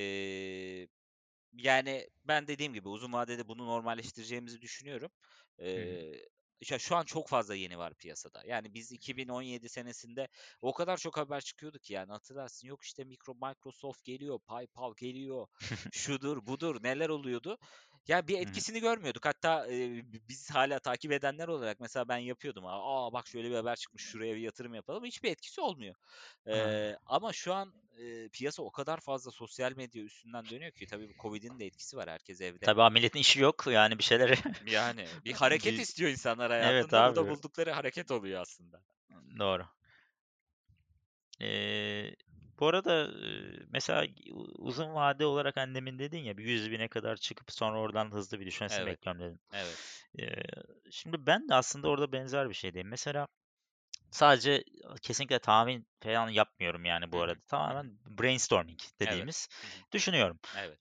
Speaker 2: yani ben dediğim gibi uzun vadede bunu normalleştireceğimizi düşünüyorum.
Speaker 1: Hı hı.
Speaker 2: Ya şu an çok fazla yeni var piyasada. Yani biz 2017 senesinde o kadar çok haber çıkıyordu ki yani hatırlarsın. Yok işte Microsoft geliyor, PayPal geliyor, <laughs> şudur budur neler oluyordu. Ya bir
Speaker 1: Hı hı.
Speaker 2: etkisini görmüyorduk. Hatta e, biz hala takip edenler olarak mesela ben yapıyordum. Aa bak şöyle bir haber çıkmış şuraya bir yatırım yapalım. Hiçbir etkisi olmuyor.
Speaker 1: Ha.
Speaker 2: ama şu an, eee, piyasa o kadar fazla sosyal medya üstünden dönüyor ki tabii bu COVID'in de etkisi var. Herkes evde.
Speaker 1: Tabii abi milletin işi yok yani bir şeyleri
Speaker 2: Yani bir <laughs> hareket
Speaker 1: bir
Speaker 2: istiyor insanlar
Speaker 1: evet
Speaker 2: hayatında. Da
Speaker 1: abi
Speaker 2: buldukları hareket oluyor aslında.
Speaker 1: doğru. Ee, bu arada mesela uzun vade olarak annemin dedin ya bir 100 bine kadar çıkıp sonra oradan hızlı bir düşmesini
Speaker 2: Evet,
Speaker 1: bekliyorum dedin.
Speaker 2: evet.
Speaker 1: Şimdi ben de aslında orada benzer bir şeydeyim. Mesela sadece kesinlikle tahmin falan yapmıyorum yani bu arada. Tamamen brainstorming
Speaker 2: Evet.
Speaker 1: dediğimiz
Speaker 2: hı.
Speaker 1: düşünüyorum.
Speaker 2: Evet.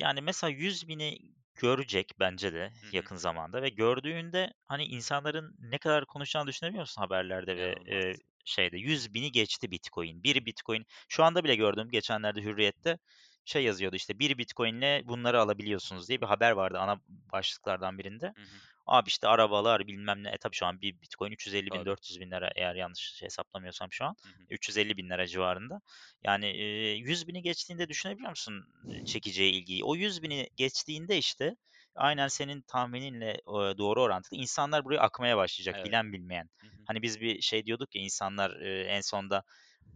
Speaker 1: Yani mesela 100 bini görecek bence de yakın zamanda ve gördüğünde hani insanların ne kadar konuşacağını düşünebiliyor musun haberlerde ve e. şeyde 100 bini geçti Bitcoin. Bir Bitcoin şu anda bile gördüm geçenlerde Hürriyet'te şey yazıyordu işte bir Bitcoin'le bunları alabiliyorsunuz diye bir haber vardı ana başlıklardan birinde.
Speaker 2: Hı hı.
Speaker 1: Abi işte arabalar bilmem ne. E tabii şu an bir Bitcoin 350 bin
Speaker 2: Tabii.
Speaker 1: 400 bin lira eğer yanlış hesaplamıyorsam şu an.
Speaker 2: Hı hı.
Speaker 1: 350 bin lira civarında. Yani e, 100 bini geçtiğinde düşünebiliyor musun çekeceği ilgiyi? O 100 bini geçtiğinde işte aynen senin tahmininle doğru orantılı insanlar buraya akmaya başlayacak
Speaker 2: Evet.
Speaker 1: bilen bilmeyen.
Speaker 2: Hı hı.
Speaker 1: Hani biz bir şey diyorduk ya insanlar en sonda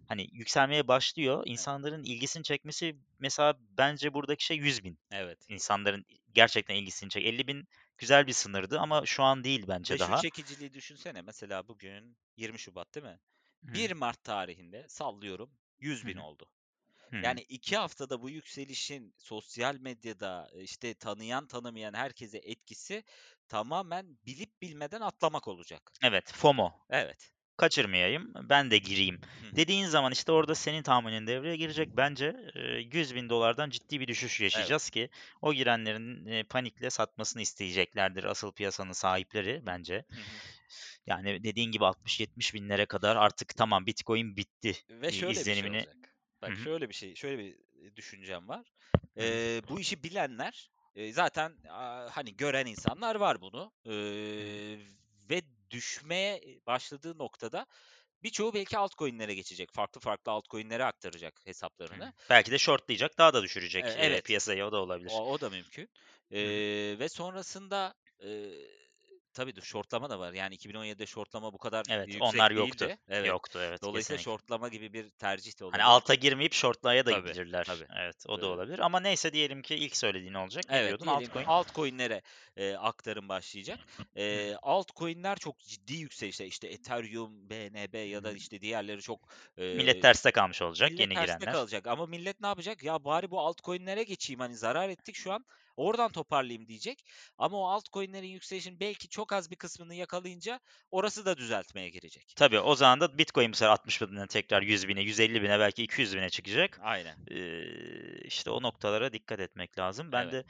Speaker 1: hani yükselmeye başlıyor. İnsanların ilgisini çekmesi mesela bence buradaki şey 100 bin.
Speaker 2: Evet.
Speaker 1: İnsanların gerçekten ilgisini çek. 50 bin güzel bir sınırdı ama şu an değil bence
Speaker 2: Ve şu
Speaker 1: daha.
Speaker 2: çekiciliği düşünsene. Mesela bugün 20 Şubat değil mi?
Speaker 1: Hı
Speaker 2: 1 Mart tarihinde sallıyorum 100
Speaker 1: hı
Speaker 2: bin
Speaker 1: hı.
Speaker 2: oldu. Yani 2 haftada bu yükselişin sosyal medyada işte tanıyan tanımayan herkese etkisi tamamen bilip bilmeden atlamak olacak.
Speaker 1: Evet, FOMO.
Speaker 2: Evet.
Speaker 1: Kaçırmayayım, ben de gireyim.
Speaker 2: Hı.
Speaker 1: Dediğin zaman işte orada senin tahminin devreye girecek. Bence e, 100 bin dolardan ciddi bir düşüş yaşayacağız ki o girenlerin e, panikle satmasını isteyeceklerdir asıl piyasanın sahipleri bence.
Speaker 2: Hı hı.
Speaker 1: Yani dediğin gibi 60-70 binlere kadar artık tamam Bitcoin bitti
Speaker 2: Ve
Speaker 1: e,
Speaker 2: şöyle bir şey
Speaker 1: izlenimini.
Speaker 2: olacak. Bak
Speaker 1: hı,
Speaker 2: şöyle bir şey, şöyle bir e, düşüncem var. Ee, bu işi bilenler e, zaten aa, hani gören insanlar var bunu.
Speaker 1: Hı,
Speaker 2: ve düşmeye başladığı noktada birçoğu belki altcoin'lere geçecek. Farklı farklı altcoin'lere aktaracak
Speaker 1: hı hı.
Speaker 2: hesaplarını.
Speaker 1: Belki de shortlayacak, daha da
Speaker 2: E,
Speaker 1: düşürecek e,
Speaker 2: evet,
Speaker 1: piyasayı o da olabilir.
Speaker 2: o, o da mümkün. Ee, ve sonrasında e, tabii de shortlama da var. Yani 2017'de shortlama bu kadar
Speaker 1: Evet, onlar
Speaker 2: yüksek
Speaker 1: yoktu.
Speaker 2: değildi. Evet.
Speaker 1: Yoktu evet
Speaker 2: Dolayısıyla
Speaker 1: kesinlikle.
Speaker 2: shortlama gibi bir tercih de
Speaker 1: Hani
Speaker 2: olabilir.
Speaker 1: alta girmeyip short'laya da
Speaker 2: Tabii,
Speaker 1: gidebilirler.
Speaker 2: tabii.
Speaker 1: Evet, o da
Speaker 2: Eee,
Speaker 1: olabilir. Ama neyse diyelim ki ilk söylediğin olacak.
Speaker 2: Evet,
Speaker 1: diyordun?
Speaker 2: diyelim
Speaker 1: Altcoin.
Speaker 2: altcoin'lere, eee, aktarım başlayacak. <laughs> Eee, altcoin'ler çok ciddi yükselişte. İşte Ethereum, BNB ya da işte diğerleri çok,
Speaker 1: Millet
Speaker 2: eee,
Speaker 1: terste kalmış olacak
Speaker 2: millet
Speaker 1: yeni
Speaker 2: terste
Speaker 1: girenler.
Speaker 2: kalacak ama millet ne yapacak? Ya bari bu altcoin'lere geçeyim, hani zarar ettik şu an, oradan toparlayayım diyecek. Ama o altcoin'lerin yükselişinin belki çok az bir kısmını yakalayınca orası da düzeltmeye girecek.
Speaker 1: Tabii o zaman da Bitcoin bu sefer 60 binden tekrar 100 bine, 150 bine belki 200 bine çıkacak.
Speaker 2: Aynen.
Speaker 1: Ee, işte o noktalara dikkat etmek lazım. Ben
Speaker 2: Evet.
Speaker 1: de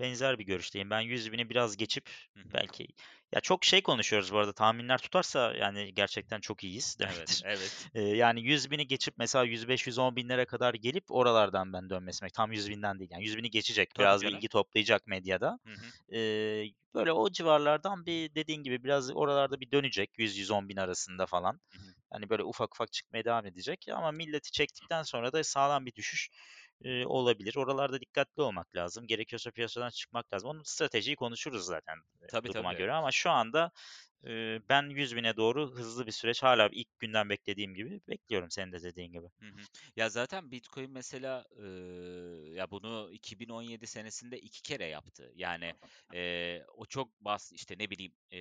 Speaker 1: benzer bir görüşteyim. Ben 100 bini biraz geçip belki ya çok şey konuşuyoruz bu arada tahminler tutarsa yani gerçekten çok iyiyiz
Speaker 2: Evet, <laughs>
Speaker 1: demektir.
Speaker 2: evet.
Speaker 1: Ee, yani 100 bini geçip mesela 105-110 binlere kadar gelip oralardan ben dönmesi. Tam 100 binden değil yani 100 bini geçecek
Speaker 2: Tabii
Speaker 1: biraz bir
Speaker 2: canım.
Speaker 1: ilgi toplayacak medyada.
Speaker 2: Hı hı.
Speaker 1: Ee, böyle o civarlardan bir dediğin gibi biraz oralarda bir dönecek 100-110 bin arasında falan.
Speaker 2: Hı hı.
Speaker 1: Hani böyle ufak ufak çıkmaya devam edecek ama milleti çektikten sonra da sağlam bir düşüş e, olabilir. Oralarda dikkatli olmak lazım. Gerekiyorsa piyasadan çıkmak lazım. Onun stratejiyi konuşuruz zaten e,
Speaker 2: Tabii,
Speaker 1: duruma
Speaker 2: tabii.
Speaker 1: göre ama şu anda e, ben 100 bine doğru hızlı bir süreç hala ilk günden beklediğim gibi bekliyorum senin de dediğin gibi.
Speaker 2: Hı hı. Ya zaten Bitcoin mesela eee, ya bunu 2017 senesinde iki kere yaptı. Yani eee, o çok bas işte ne bileyim bir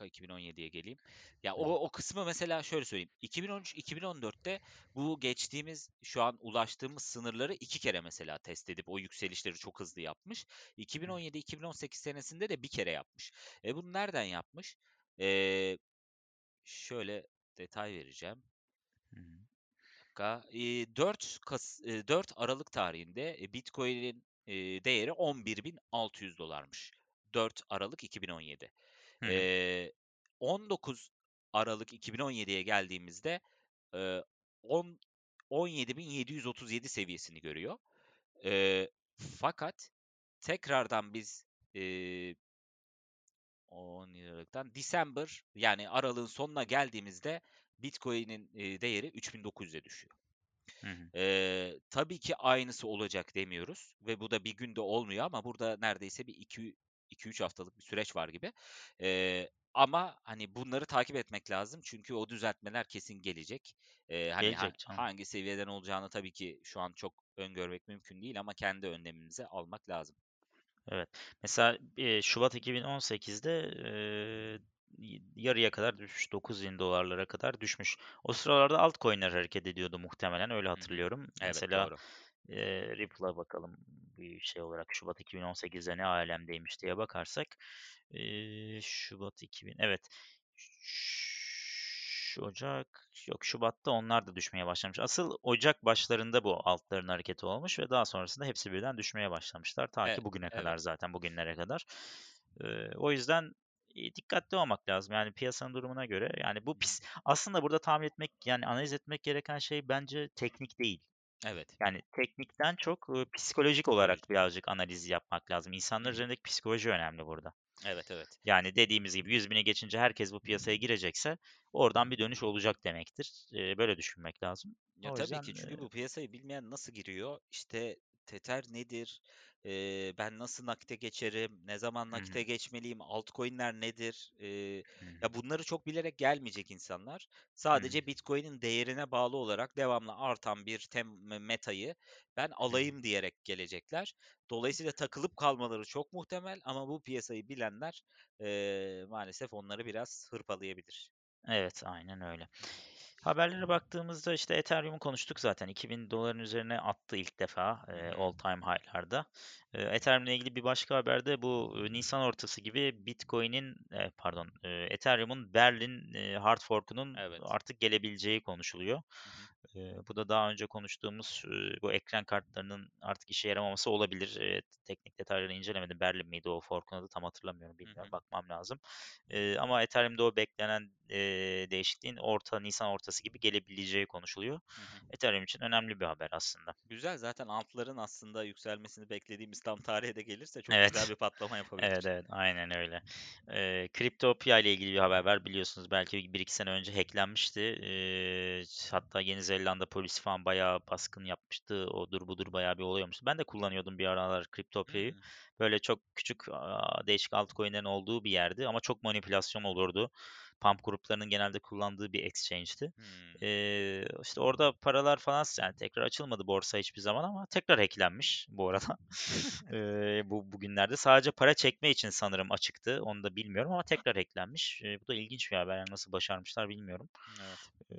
Speaker 2: dakika 2017'ye geleyim. Ya o o kısmı mesela şöyle söyleyeyim. 2013-2014'te bu geçtiğimiz şu an ulaştığımız sınırları iki kere mesela test edip o yükselişleri çok hızlı yapmış.
Speaker 1: hı
Speaker 2: 2017-2018 senesinde de bir kere yapmış. E bunu nereden yapmış? Eee, şöyle detay vereceğim
Speaker 1: hı
Speaker 2: dakika. Eee, 4 Kas eee, 4 Aralık tarihinde, eee, Bitcoin'in, eee, değeri $10.600'larmış. 4 Aralık 2017.
Speaker 1: hı hı
Speaker 2: Eee, 19 Aralık 2017'ye geldiğimizde, eee, on 17.737 seviyesini görüyor. Eee, fakat tekrardan biz, eee 17 Aralık'tan December yani aralığın sonuna geldiğimizde Bitcoin'in, eee, değeri 3.900'e düşüyor.
Speaker 1: hı
Speaker 2: tabii ki aynısı olacak demiyoruz ve bu da bir günde olmuyor ama burada neredeyse bir 2 2-3 haftalık bir süreç var gibi. Eee, ama hani bunları takip etmek lazım çünkü o düzeltmeler kesin gelecek. Eee, hani ha
Speaker 1: Gelecek canım.
Speaker 2: hangi seviyeden olacağını tabii ki şu an çok öngörmek mümkün değil ama kendi önlemimizi almak lazım.
Speaker 1: Evet. Mesela e, Şubat 2018'de e, yarıya kadar düşmüş. 9 bin dolarlara kadar düşmüş. O sıralarda altcoin'ler hareket ediyordu muhtemelen. Öyle hatırlıyorum.
Speaker 2: Evet,
Speaker 1: Mesela
Speaker 2: doğru.
Speaker 1: E, Ripple'a bakalım bir şey olarak Şubat 2018'de ne alemdeymiş diye bakarsak. e, Şubat 2000 evet. Şu Ocak yok Şubat'ta onlar da düşmeye başlamış. Asıl Ocak başlarında bu altların hareketi olmuş ve daha sonrasında hepsi birden düşmeye başlamışlar. Ta
Speaker 2: E
Speaker 1: ki bugüne kadar
Speaker 2: evet.
Speaker 1: zaten bugünlere kadar. Ee, o yüzden e, dikkatli olmak lazım. Yani piyasanın durumuna göre. Yani bu pis aslında burada tahmin etmek yani analiz etmek gereken şey bence teknik değil.
Speaker 2: Evet.
Speaker 1: Yani teknikten çok, ııı, psikolojik olarak birazcık analiz yapmak lazım. İnsanlar üzerindeki psikoloji önemli burada.
Speaker 2: Evet, evet.
Speaker 1: Yani dediğimiz gibi 100.000'i geçince herkes bu piyasaya girecekse oradan bir dönüş olacak demektir. Eee, böyle düşünmek lazım.
Speaker 2: Ya,
Speaker 1: O
Speaker 2: tabii
Speaker 1: yüzden,
Speaker 2: ki çünkü
Speaker 1: eee
Speaker 2: bu piyasayı bilmeyen nasıl giriyor? İşte, Tether nedir? Eee, ben nasıl nakite geçerim? Ne zaman nakite geçmeliyim? Altcoin'ler nedir?
Speaker 1: Hı.
Speaker 2: ya, bunları çok bilerek gelmeyecek insanlar. Sadece Bitcoin'in değerine bağlı olarak devamlı artan bir tem me meta'yı ben alayım diyerek gelecekler. Dolayısıyla takılıp kalmaları çok muhtemel ama bu piyasayı bilenler, eee, maalesef onları biraz hırpalayabilir.
Speaker 1: Evet, aynen öyle. Haberlere baktığımızda, işte, Ethereum'u konuştuk zaten. $2000'ın üzerine attı ilk defa, eee, all time high'larda. Eee, Ethereum'la ilgili bir başka haber de bu, ııı, nisan ortası gibi Bitcoin'in, eee, pardon, eee, Ethereum'un Berlin, hard fork'unun
Speaker 2: Evet.
Speaker 1: artık gelebileceği konuşuluyor.
Speaker 2: Hı hı.
Speaker 1: Bu da daha önce konuştuğumuz, bu ekran kartlarının artık işe yaramaması olabilir. Teknik detaylarını incelemedim. Berlin miydi o fork'un adı tam hatırlamıyorum,
Speaker 2: Hı
Speaker 1: bilmiyorum,
Speaker 2: hı.
Speaker 1: bakmam lazım. Ama Ethereum'da o beklenen, değişikliğin orta nisan ortası gibi gelebileceği konuşuluyor.
Speaker 2: Hı hı.
Speaker 1: Ethereum için önemli bir haber aslında.
Speaker 2: Güzel, zaten altların aslında yükselmesini beklediğimiz tam tarihe de gelirse çok güzel
Speaker 1: Evet.
Speaker 2: bir patlama <laughs>
Speaker 1: Evet,
Speaker 2: yapabilir.
Speaker 1: evet, aynen öyle. Eee, Kriptopia ile ilgili bir haber var. Biliyorsunuz belki 1-2 sene önce hack'lenmişti. Eee, hatta Yeni Zelanda polisi falan bayağı baskın yapmıştı. Odur budur bayağı bir olay olmuştu. Ben de kullanıyordum bir aralar Kriptopia'yı.
Speaker 2: Hımm.
Speaker 1: Böyle çok küçük, değişik altcoin'lerin olduğu bir yerdi ama çok manipülasyon olurdu. Pump gruplarının genelde kullandığı bir exchange'ti.
Speaker 2: Hımm.
Speaker 1: Eee, işte orada paralar falan yani tekrar açılmadı borsa hiçbir zaman ama tekrar hack'lenmiş bu arada. <laughs> <laughs> Eee, bu bugünlerde sadece para çekme için sanırım açıktı. Onu da bilmiyorum ama tekrar hack'lenmiş. Eee, bu da ilginç bir haber. Yani nasıl başarmışlar bilmiyorum.
Speaker 2: Evet.
Speaker 1: Eee,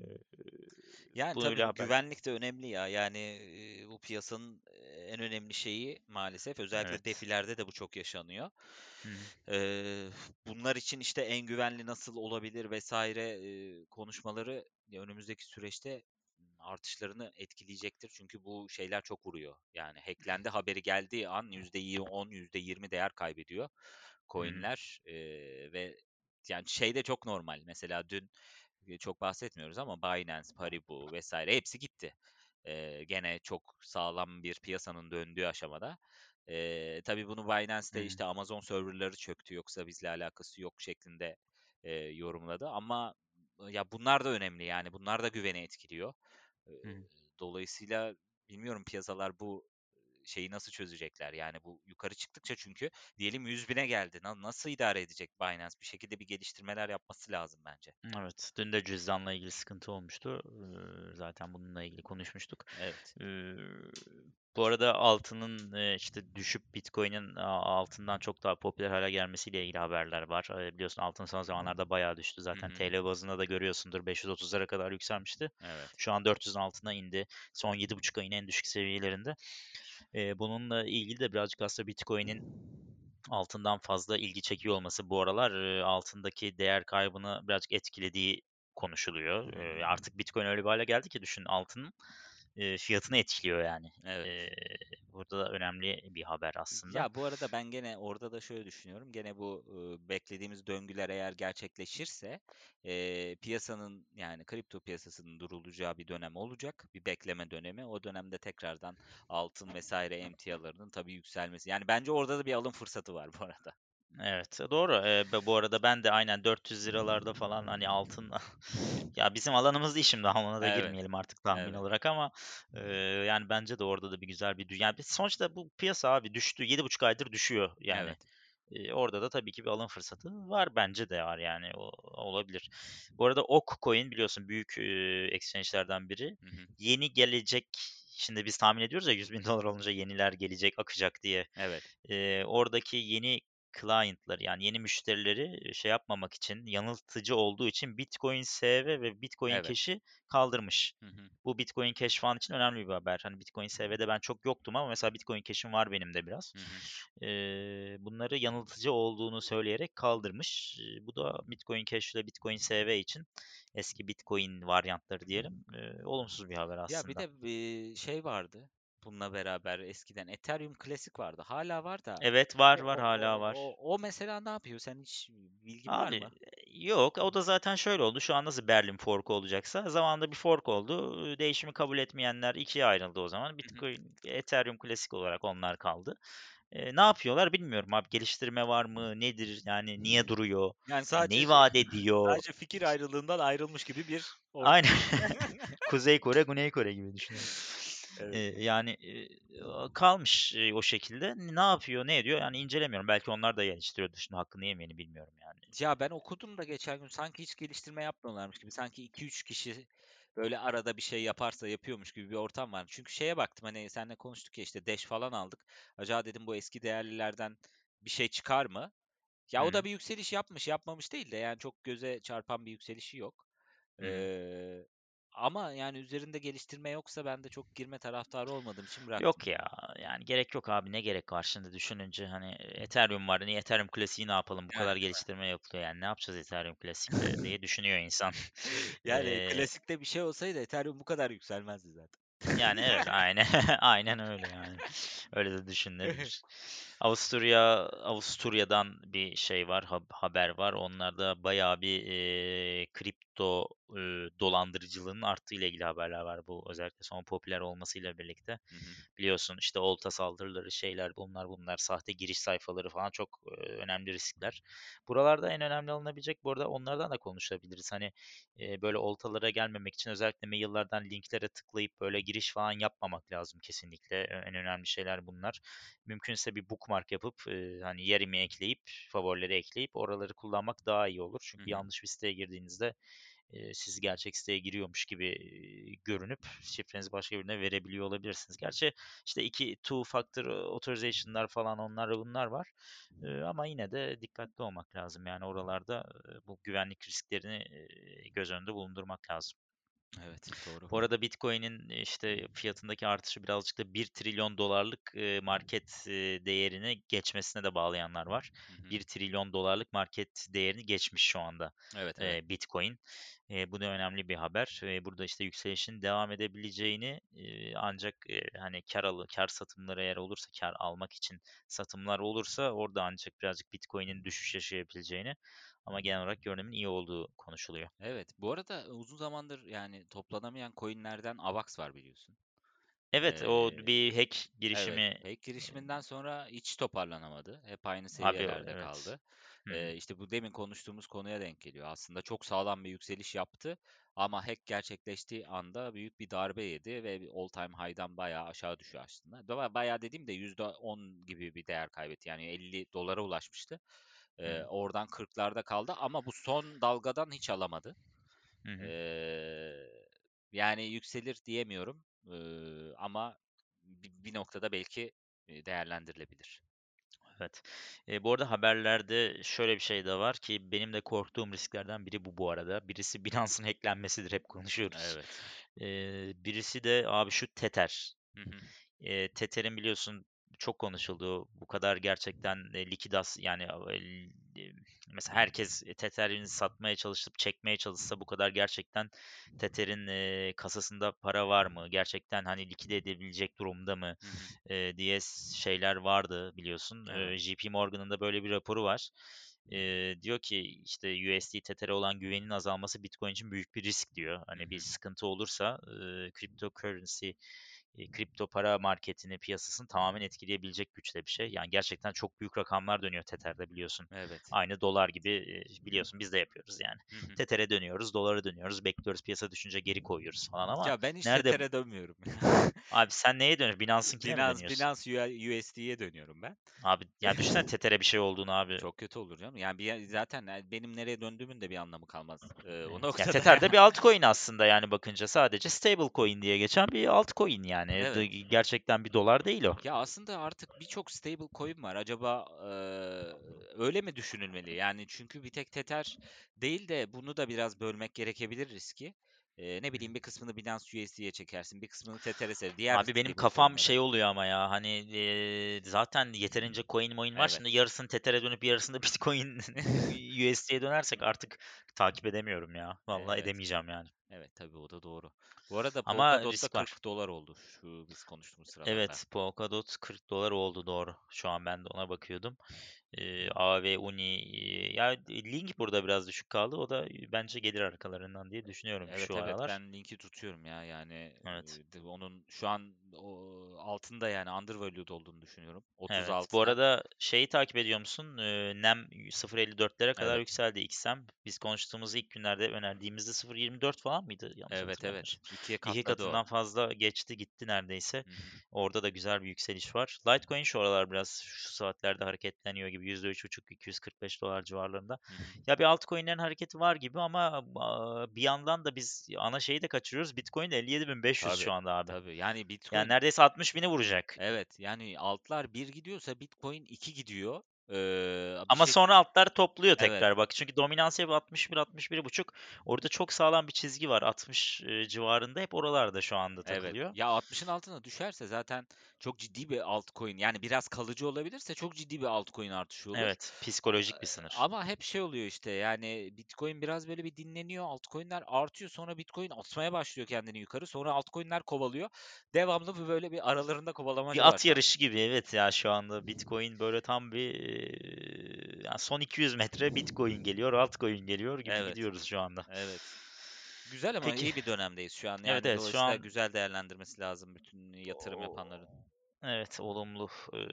Speaker 2: Yani,
Speaker 1: bu
Speaker 2: tabii
Speaker 1: haber.
Speaker 2: güvenlik de önemli ya. Yani, eee, bu piyasanın, en önemli şeyi maalesef özellikle
Speaker 1: Evet.
Speaker 2: DeFi'lerde de bu çok yaşanıyor.
Speaker 1: Hı hı.
Speaker 2: Eee, bunlar için, işte, en güvenli nasıl olabilir vs. eee, konuşmaları önümüzdeki süreçte artışlarını etkileyecektir. Çünkü bu şeyler çok vuruyor. Yani hack'lendi haberi geldiği an %10, %20 değer kaybediyor coin'ler, eee, ve yani şey de çok normal. Mesela dün, çok bahsetmiyoruz ama Binance, Paribu vs. hepsi gitti. Eee, gene çok sağlam bir piyasanın döndüğü aşamada. Eee, tabii bunu
Speaker 1: Hı
Speaker 2: Binance
Speaker 1: hı.
Speaker 2: işte Amazon server'ları çöktü yoksa bizle alakası yok şeklinde, eee, yorumladı ama ya bunlar da önemli yani bunlar da güveni etkiliyor.
Speaker 1: Hı hı.
Speaker 2: dolayısıyla bilmiyorum piyasalar bu şeyi nasıl çözecekler? Yani bu yukarı çıktıkça çünkü diyelim 100.000'e geldi. Na nasıl idare edecek Binance? Bir şekilde bir geliştirmeler yapması lazım bence.
Speaker 1: Evet, dün de cüzdanla ilgili sıkıntı olmuştu. Zaten bununla ilgili konuşmuştuk.
Speaker 2: Evet.
Speaker 1: Bu arada altının, işte düşüp Bitcoin'in altından çok daha popüler hâle gelmesiyle ilgili haberler var. Biliyorsun altın son zamanlarda bayağı düştü. Zaten
Speaker 2: hı.
Speaker 1: TL bazında da görüyorsundur 530'lara kadar yükselmişti.
Speaker 2: Evet.
Speaker 1: Şu an 400'ün altına indi. Son 7,5 ayın en düşük seviyelerinde. Eee, bununla ilgili de birazcık aslında Bitcoin'in altından fazla ilgi çekiyor olması bu aralar, eee, altındaki değer kaybını birazcık etkilediği konuşuluyor.
Speaker 2: Hı.
Speaker 1: artık Bitcoin öyle bir hâle geldi ki düşün altının, eee, fiyatını etkiliyor yani.
Speaker 2: Evet.
Speaker 1: Eee, burada da önemli bir haber aslında.
Speaker 2: Ya, bu arada ben gene orada da şöyle düşünüyorum. Gene bu, ııı, beklediğimiz döngüler eğer gerçekleşirse, eee, piyasanın yani kripto piyasasının durulacağı bir dönem olacak. Bir bekleme dönemi. O dönemde tekrardan altın vs. emtialarının tabii yükselmesi. Yani bence orada da bir alım fırsatı var bu arada.
Speaker 1: Evet, doğru. Eee, be bu arada ben de aynen $400'larda falan hani altın <laughs> ya bizim alanımız değil şimdi ona da
Speaker 2: Evet,
Speaker 1: girmeyelim artık tahmin
Speaker 2: evet.
Speaker 1: olarak ama, eee, yani bence de orada da bir güzel bir dü yani biz sonuçta bu piyasa abi düştü. 7,5 aydır düşüyor yani.
Speaker 2: Evet.
Speaker 1: Eee, orada da tabii ki bir alım fırsatı var. Bence de var yani o olabilir. Bu arada Okcoin biliyorsun büyük, eee, exchange'lerden biri.
Speaker 2: Hı hı.
Speaker 1: Yeni gelecek şimdi biz tahmin ediyoruz ya $100.000 olunca yeniler gelecek, akacak diye.
Speaker 2: Evet.
Speaker 1: Eee, oradaki yeni client'ları yani yeni müşterileri şey yapmamak için, yanıltıcı olduğu için Bitcoin SV ve Bitcoin
Speaker 2: Evet.
Speaker 1: Cash'i kaldırmış.
Speaker 2: Hı hı.
Speaker 1: Bu Bitcoin Cash falan için önemli bir haber. Hani Bitcoin SV'de ben çok yoktum ama mesela Bitcoin Cash'im var benim de biraz.
Speaker 2: Hı hı.
Speaker 1: Eee, bunları yanıltıcı olduğunu söyleyerek kaldırmış. Bu da Bitcoin Cash ile Bitcoin SV için eski Bitcoin varyantları diyelim, eee, olumsuz bir haber
Speaker 2: Ya bir
Speaker 1: aslında.
Speaker 2: de, eee, şey vardı bununla beraber eskiden Ethereum Classic vardı. Hâlâ var da
Speaker 1: Evet, var,
Speaker 2: o
Speaker 1: var,
Speaker 2: o o
Speaker 1: var.
Speaker 2: o o mesela ne yapıyor? Sen hiç bilgin var
Speaker 1: Abi,
Speaker 2: mı?
Speaker 1: Yok, o da zaten şöyle oldu. Şu an nasıl Berlin forku olacaksa zamanında bir fork oldu. Değişimi kabul etmeyenler ikiye ayrıldı o zaman. Bitcoin, Ethereum klasik olarak onlar kaldı. Eee, ne yapıyorlar bilmiyorum abi. Geliştirme var mı? Nedir? Yani niye duruyor?
Speaker 2: Yani
Speaker 1: Ya,
Speaker 2: sadece
Speaker 1: neyi vaat ediyor?
Speaker 2: sadece fikir ayrılığından ayrılmış gibi bir <laughs> ortam.
Speaker 1: Aynen. <laughs> Kuzey Kore, Güney Kore gibi düşünüyorum.
Speaker 2: Evet.
Speaker 1: Yani, kalmış, o şekilde. Ne yapıyor, ne ediyor? Yani incelemiyorum. Belki onlar da geliştiriyordur. Şimdi hakkını yemeyelim, bilmiyorum yani.
Speaker 2: Ya, ben okudum da geçen gün sanki hiç geliştirme yapmıyorlarmış gibi. Sanki 2-3 kişi böyle arada bir şey yaparsa yapıyormuş gibi bir ortam var. Çünkü şeye baktım, hani, seninle konuştuk ya, işte, Dash falan aldık. Acaba dedim bu eski değerlilerden bir şey çıkar mı? Ya, o da bir yükseliş yapmış, yapmamış değil de yani çok göze çarpan bir yükselişi yok.
Speaker 1: Hı hı.
Speaker 2: Ama yani üzerinde geliştirme yoksa ben de çok girme taraftarı olmadığım için bıraktım.
Speaker 1: Yok ya, yani gerek yok abi. Ne gerek var şimdi düşününce hani Ethereum var. Niye Ethereum klasiği ne yapalım? Bu kadar geliştirme yapılıyor. Yani ne yapacağız Ethereum klasikte diye düşünüyor insan. <laughs>
Speaker 2: Yani
Speaker 1: Eee,
Speaker 2: klasikte bir şey olsaydı Ethereum bu kadar yükselmezdi zaten.
Speaker 1: yani evet, aynen <laughs> aynen öyle yani. <laughs> Öyle de düşünülebilir. Avusturya Avusturya'dan bir şey var, hab- haber var. Onlarda bayağı bir eee, kripto eee, dolandırıcılığının arttığı ile ilgili haberler var. Bu özellikle son popüler olmasıyla birlikte.
Speaker 2: Hı hı.
Speaker 1: Biliyorsun işte olta saldırıları, şeyler bunlar bunlar, sahte giriş sayfaları falan çok eee, önemli riskler. Buralarda en önemli alınabilecek bu arada onlardan da konuşabiliriz. Hani eee, böyle oltalara gelmemek için özellikle maillerden linklere tıklayıp böyle giriş falan yapmamak lazım kesinlikle. En önemli şeyler bunlar mümkünse bir bookmark yapıp e, hani yerimi ekleyip favorileri ekleyip oraları kullanmak daha iyi olur. Çünkü
Speaker 2: hı.
Speaker 1: yanlış bir siteye girdiğinizde e, siz gerçek siteye giriyormuş gibi e, görünüp şifrenizi başka birine verebiliyor olabilirsiniz. Gerçi işte iki two factor authorization'lar falan onlar bunlar var. E, ama yine de dikkatli olmak lazım. Yani oralarda e, bu güvenlik risklerini e, göz önünde bulundurmak lazım.
Speaker 2: Evet, doğru.
Speaker 1: Bu arada Bitcoin'in işte fiyatındaki artışı birazcık da 1 trilyon dolarlık e, market e, değerini geçmesine de bağlayanlar var.
Speaker 2: Hı hı.
Speaker 1: 1 trilyon dolarlık market değerini geçmiş şu anda
Speaker 2: Evet, evet.
Speaker 1: e, Bitcoin. E, bu da önemli bir haber. E, burada işte yükselişin devam edebileceğini e, ancak e, hani kar alı, kar satımları eğer olursa kar almak için satımlar olursa orada ancak birazcık Bitcoin'in düşüş yaşayabileceğini ama genel olarak görünümün iyi olduğu konuşuluyor.
Speaker 2: Evet, bu arada uzun zamandır yani toplanamayan coinlerden AVAX var biliyorsun.
Speaker 1: Evet, o
Speaker 2: Eee,
Speaker 1: bir hack
Speaker 2: evet,
Speaker 1: girişimi
Speaker 2: hack girişiminden sonra hiç toparlanamadı. Hep aynı
Speaker 1: Abi o
Speaker 2: seviyelerde
Speaker 1: evet.
Speaker 2: kaldı.
Speaker 1: Hı hı.
Speaker 2: Eee, işte bu demin konuştuğumuz konuya denk geliyor. Aslında çok sağlam bir yükseliş yaptı ama hack gerçekleştiği anda büyük bir darbe yedi ve bir all time high'dan bayağı aşağı düşüyor aslında. Ba- Bayağı dediğim de %10 gibi bir değer kaybetti. Yani 50 dolara ulaşmıştı.
Speaker 1: Hı.
Speaker 2: oradan 40'larda kaldı ama bu son dalgadan hiç alamadı.
Speaker 1: Hı hı.
Speaker 2: Eee, yani yükselir diyemiyorum eee, ama bi- bir noktada belki e, değerlendirilebilir.
Speaker 1: Evet. Eee, bu arada haberlerde şöyle bir şey de var ki benim de korktuğum risklerden biri bu bu arada. Birisi <laughs> Binance'ın hacklenmesidir, hep konuşuyoruz.
Speaker 2: Evet.
Speaker 1: Eee, birisi de abi şu Tether.
Speaker 2: Hı hı.
Speaker 1: Eee, Tether'in biliyorsun çok konuşulduğu, bu kadar gerçekten e, likidas yani e, e, mesela herkes Tether'ini satmaya çalışıp çekmeye çalışsa bu kadar gerçekten Tether'in e, kasasında para var mı? Gerçekten hani likide edebilecek durumda mı? E, diye şeyler vardı biliyorsun.
Speaker 2: Evet.
Speaker 1: E, JP Morgan'ın da böyle bir raporu var. E, diyor ki işte USD Tether'e olan güvenin azalması Bitcoin için büyük bir risk diyor. Hani bir sıkıntı olursa e, cryptocurrency e, kripto para marketini, piyasasını tamamen etkileyebilecek güçte bir şey. Yani gerçekten çok büyük rakamlar dönüyor Tether'de biliyorsun.
Speaker 2: Evet.
Speaker 1: Aynı dolar gibi e, biliyorsun biz de yapıyoruz yani.
Speaker 2: Hı hı.
Speaker 1: Tether'e dönüyoruz, dolara dönüyoruz, bekliyoruz piyasa düşünce geri koyuyoruz falan ama
Speaker 2: Ya ben hiç
Speaker 1: nerede
Speaker 2: Tether'e dönmüyorum. <laughs>
Speaker 1: abi sen neye dönüyorsun? Binance'ınkine mi
Speaker 2: Binance,
Speaker 1: dönüyorsun?
Speaker 2: Binance USD'ye dönüyorum ben.
Speaker 1: Abi ya düşünsene <laughs> Tether'e bir şey olduğunu abi.
Speaker 2: Çok kötü olur canım. Yani bir, zaten yani benim nereye döndüğümün de bir anlamı kalmaz eee, o.
Speaker 1: Ya
Speaker 2: noktada
Speaker 1: Tether de
Speaker 2: yani.
Speaker 1: bir <laughs> altcoin aslında yani bakınca sadece stable coin diye geçen bir altcoin yani.
Speaker 2: Evet.
Speaker 1: D- Gerçekten bir dolar değil o.
Speaker 2: Ya aslında artık birçok stable coin var. Acaba eee, öyle mi düşünülmeli? Yani çünkü bir tek Tether değil de bunu da biraz bölmek gerekebilir riski. Eee, ne bileyim bir kısmını Binance USD'ye çekersin, bir kısmını Tether'e ser. Diğer
Speaker 1: Abi benim kafam şey oluyor ama ya hani eee, zaten yeterince coin moin var. Şimdi
Speaker 2: Evet.
Speaker 1: yarısını Tether'e dönüp yarısını Bitcoin <laughs> <laughs> USD'ye dönersek artık takip edemiyorum ya. Vallahi
Speaker 2: Evet.
Speaker 1: edemeyeceğim yani.
Speaker 2: Evet tabii o da doğru. Bu arada
Speaker 1: Ama
Speaker 2: Polkadot da
Speaker 1: risk var.
Speaker 2: 40 dolar oldu şu biz konuştuğumuz sıralarda.
Speaker 1: Evet, Polkadot 40 dolar oldu doğru. Şu an ben de ona bakıyordum. Ee, AV, Uni, ya Link burada biraz düşük kaldı. O da bence gelir arkalarından diye düşünüyorum
Speaker 2: Evet
Speaker 1: şu
Speaker 2: evet
Speaker 1: aralar.
Speaker 2: ben linki tutuyorum ya yani
Speaker 1: Evet.
Speaker 2: onun şu an o altında yani undervalued olduğunu düşünüyorum.
Speaker 1: Evet. Bu
Speaker 2: 36'da.
Speaker 1: arada şeyi takip ediyor musun? NEM 0.54'lere kadar
Speaker 2: Evet.
Speaker 1: yükseldi XM. Biz konuştuğumuz ilk günlerde önerdiğimizde 0.24 falan mıydı? Yanlış
Speaker 2: Evet evet. İkiye
Speaker 1: İki
Speaker 2: katladı
Speaker 1: katından
Speaker 2: o.
Speaker 1: fazla geçti gitti neredeyse.
Speaker 2: Hı hı.
Speaker 1: Orada da güzel bir yükseliş var. Litecoin şu aralar biraz şu saatlerde hareketleniyor gibi. %3.5 245 dolar civarlarında.
Speaker 2: Hı hı.
Speaker 1: Ya bir altcoin'lerin hareketi var gibi ama bir yandan da biz ana şeyi de kaçırıyoruz. Bitcoin 57.500
Speaker 2: Tabii
Speaker 1: şu anda abi.
Speaker 2: tabii yani
Speaker 1: Yani
Speaker 2: Bitcoin
Speaker 1: neredeyse 60 bini vuracak.
Speaker 2: evet yani altlar 1 gidiyorsa Bitcoin 2 gidiyor. Ee,
Speaker 1: Ama
Speaker 2: şey
Speaker 1: sonra altlar topluyor
Speaker 2: evet
Speaker 1: tekrar bak. Çünkü dominans hep 61 61.5. Orada çok sağlam bir çizgi var. 60 e, civarında hep oralarda şu anda
Speaker 2: Evet.
Speaker 1: takılıyor.
Speaker 2: Ya 60'ın altına düşerse zaten çok ciddi bir altcoin. Yani biraz kalıcı olabilirse çok ciddi bir altcoin artışı olur.
Speaker 1: Evet, psikolojik bir sınır.
Speaker 2: Ama hep şey oluyor işte yani Bitcoin biraz böyle bir dinleniyor. Altcoin'ler artıyor. Sonra Bitcoin atmaya başlıyor kendini yukarı. Sonra altcoin'ler kovalıyor. Devamlı bir böyle bir aralarında kovalamaca
Speaker 1: Bir
Speaker 2: var
Speaker 1: at
Speaker 2: şu an.
Speaker 1: yarışı gibi evet ya şu anda Bitcoin böyle tam bir yani son 200 metre Bitcoin geliyor, altcoin geliyor gibi
Speaker 2: Evet.
Speaker 1: gidiyoruz şu anda.
Speaker 2: Evet. Güzel ama
Speaker 1: Peki.
Speaker 2: iyi bir dönemdeyiz şu an.
Speaker 1: Evet
Speaker 2: Yani
Speaker 1: evet şu
Speaker 2: dolayısıyla
Speaker 1: an
Speaker 2: güzel değerlendirmesi lazım bütün yatırım yapanların.
Speaker 1: Evet olumlu. Ee,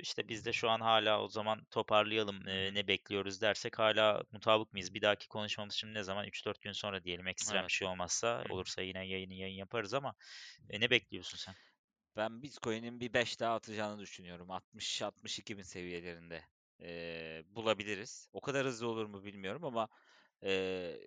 Speaker 1: işte biz de şu an hala o zaman toparlayalım ne bekliyoruz dersek hala mutabık mıyız? Bir dahaki konuşmamız şimdi ne zaman? 3-4 gün sonra diyelim ekstrem
Speaker 2: Evet.
Speaker 1: bir şey olmazsa
Speaker 2: Hı hı.
Speaker 1: olursa yine yayını yayın yaparız ama ne bekliyorsun sen?
Speaker 2: Ben Bitcoin'in bir 5 daha atacağını düşünüyorum. 60-62 bin seviyelerinde eee, bulabiliriz. O kadar hızlı olur mu bilmiyorum ama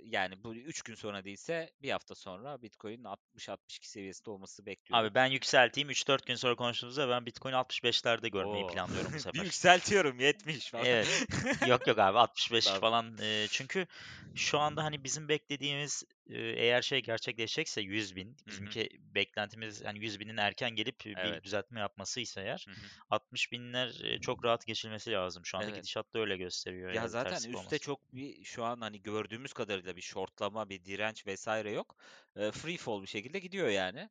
Speaker 2: yani bu 3 gün sonra değilse bir hafta sonra Bitcoin'in 60-62 seviyesinde olması bekliyorum.
Speaker 1: Abi ben yükselteyim 3-4 gün sonra konuştuğumuzda ben Bitcoin 65'lerde görmeyi
Speaker 2: Oo.
Speaker 1: planlıyorum bu <laughs> sefer.
Speaker 2: yükseltiyorum 70 falan.
Speaker 1: Evet. Yok yok abi 65
Speaker 2: Tamam.
Speaker 1: falan e, çünkü şu anda hani bizim beklediğimiz eğer şey gerçekleşecekse 100 bin bizimki beklentimiz yani 100 binin erken gelip bir
Speaker 2: Evet.
Speaker 1: düzeltme yapmasıysa eğer
Speaker 2: Hı hı.
Speaker 1: 60 binler çok rahat geçilmesi lazım. Şu anda
Speaker 2: Evet.
Speaker 1: gidişat da öyle gösteriyor
Speaker 2: Ya
Speaker 1: eğer
Speaker 2: zaten üstte
Speaker 1: olmazsa.
Speaker 2: çok bir şu an hani gördüğümüz kadarıyla bir shortlama, bir direnç vesaire yok. Free fall bir şekilde gidiyor yani.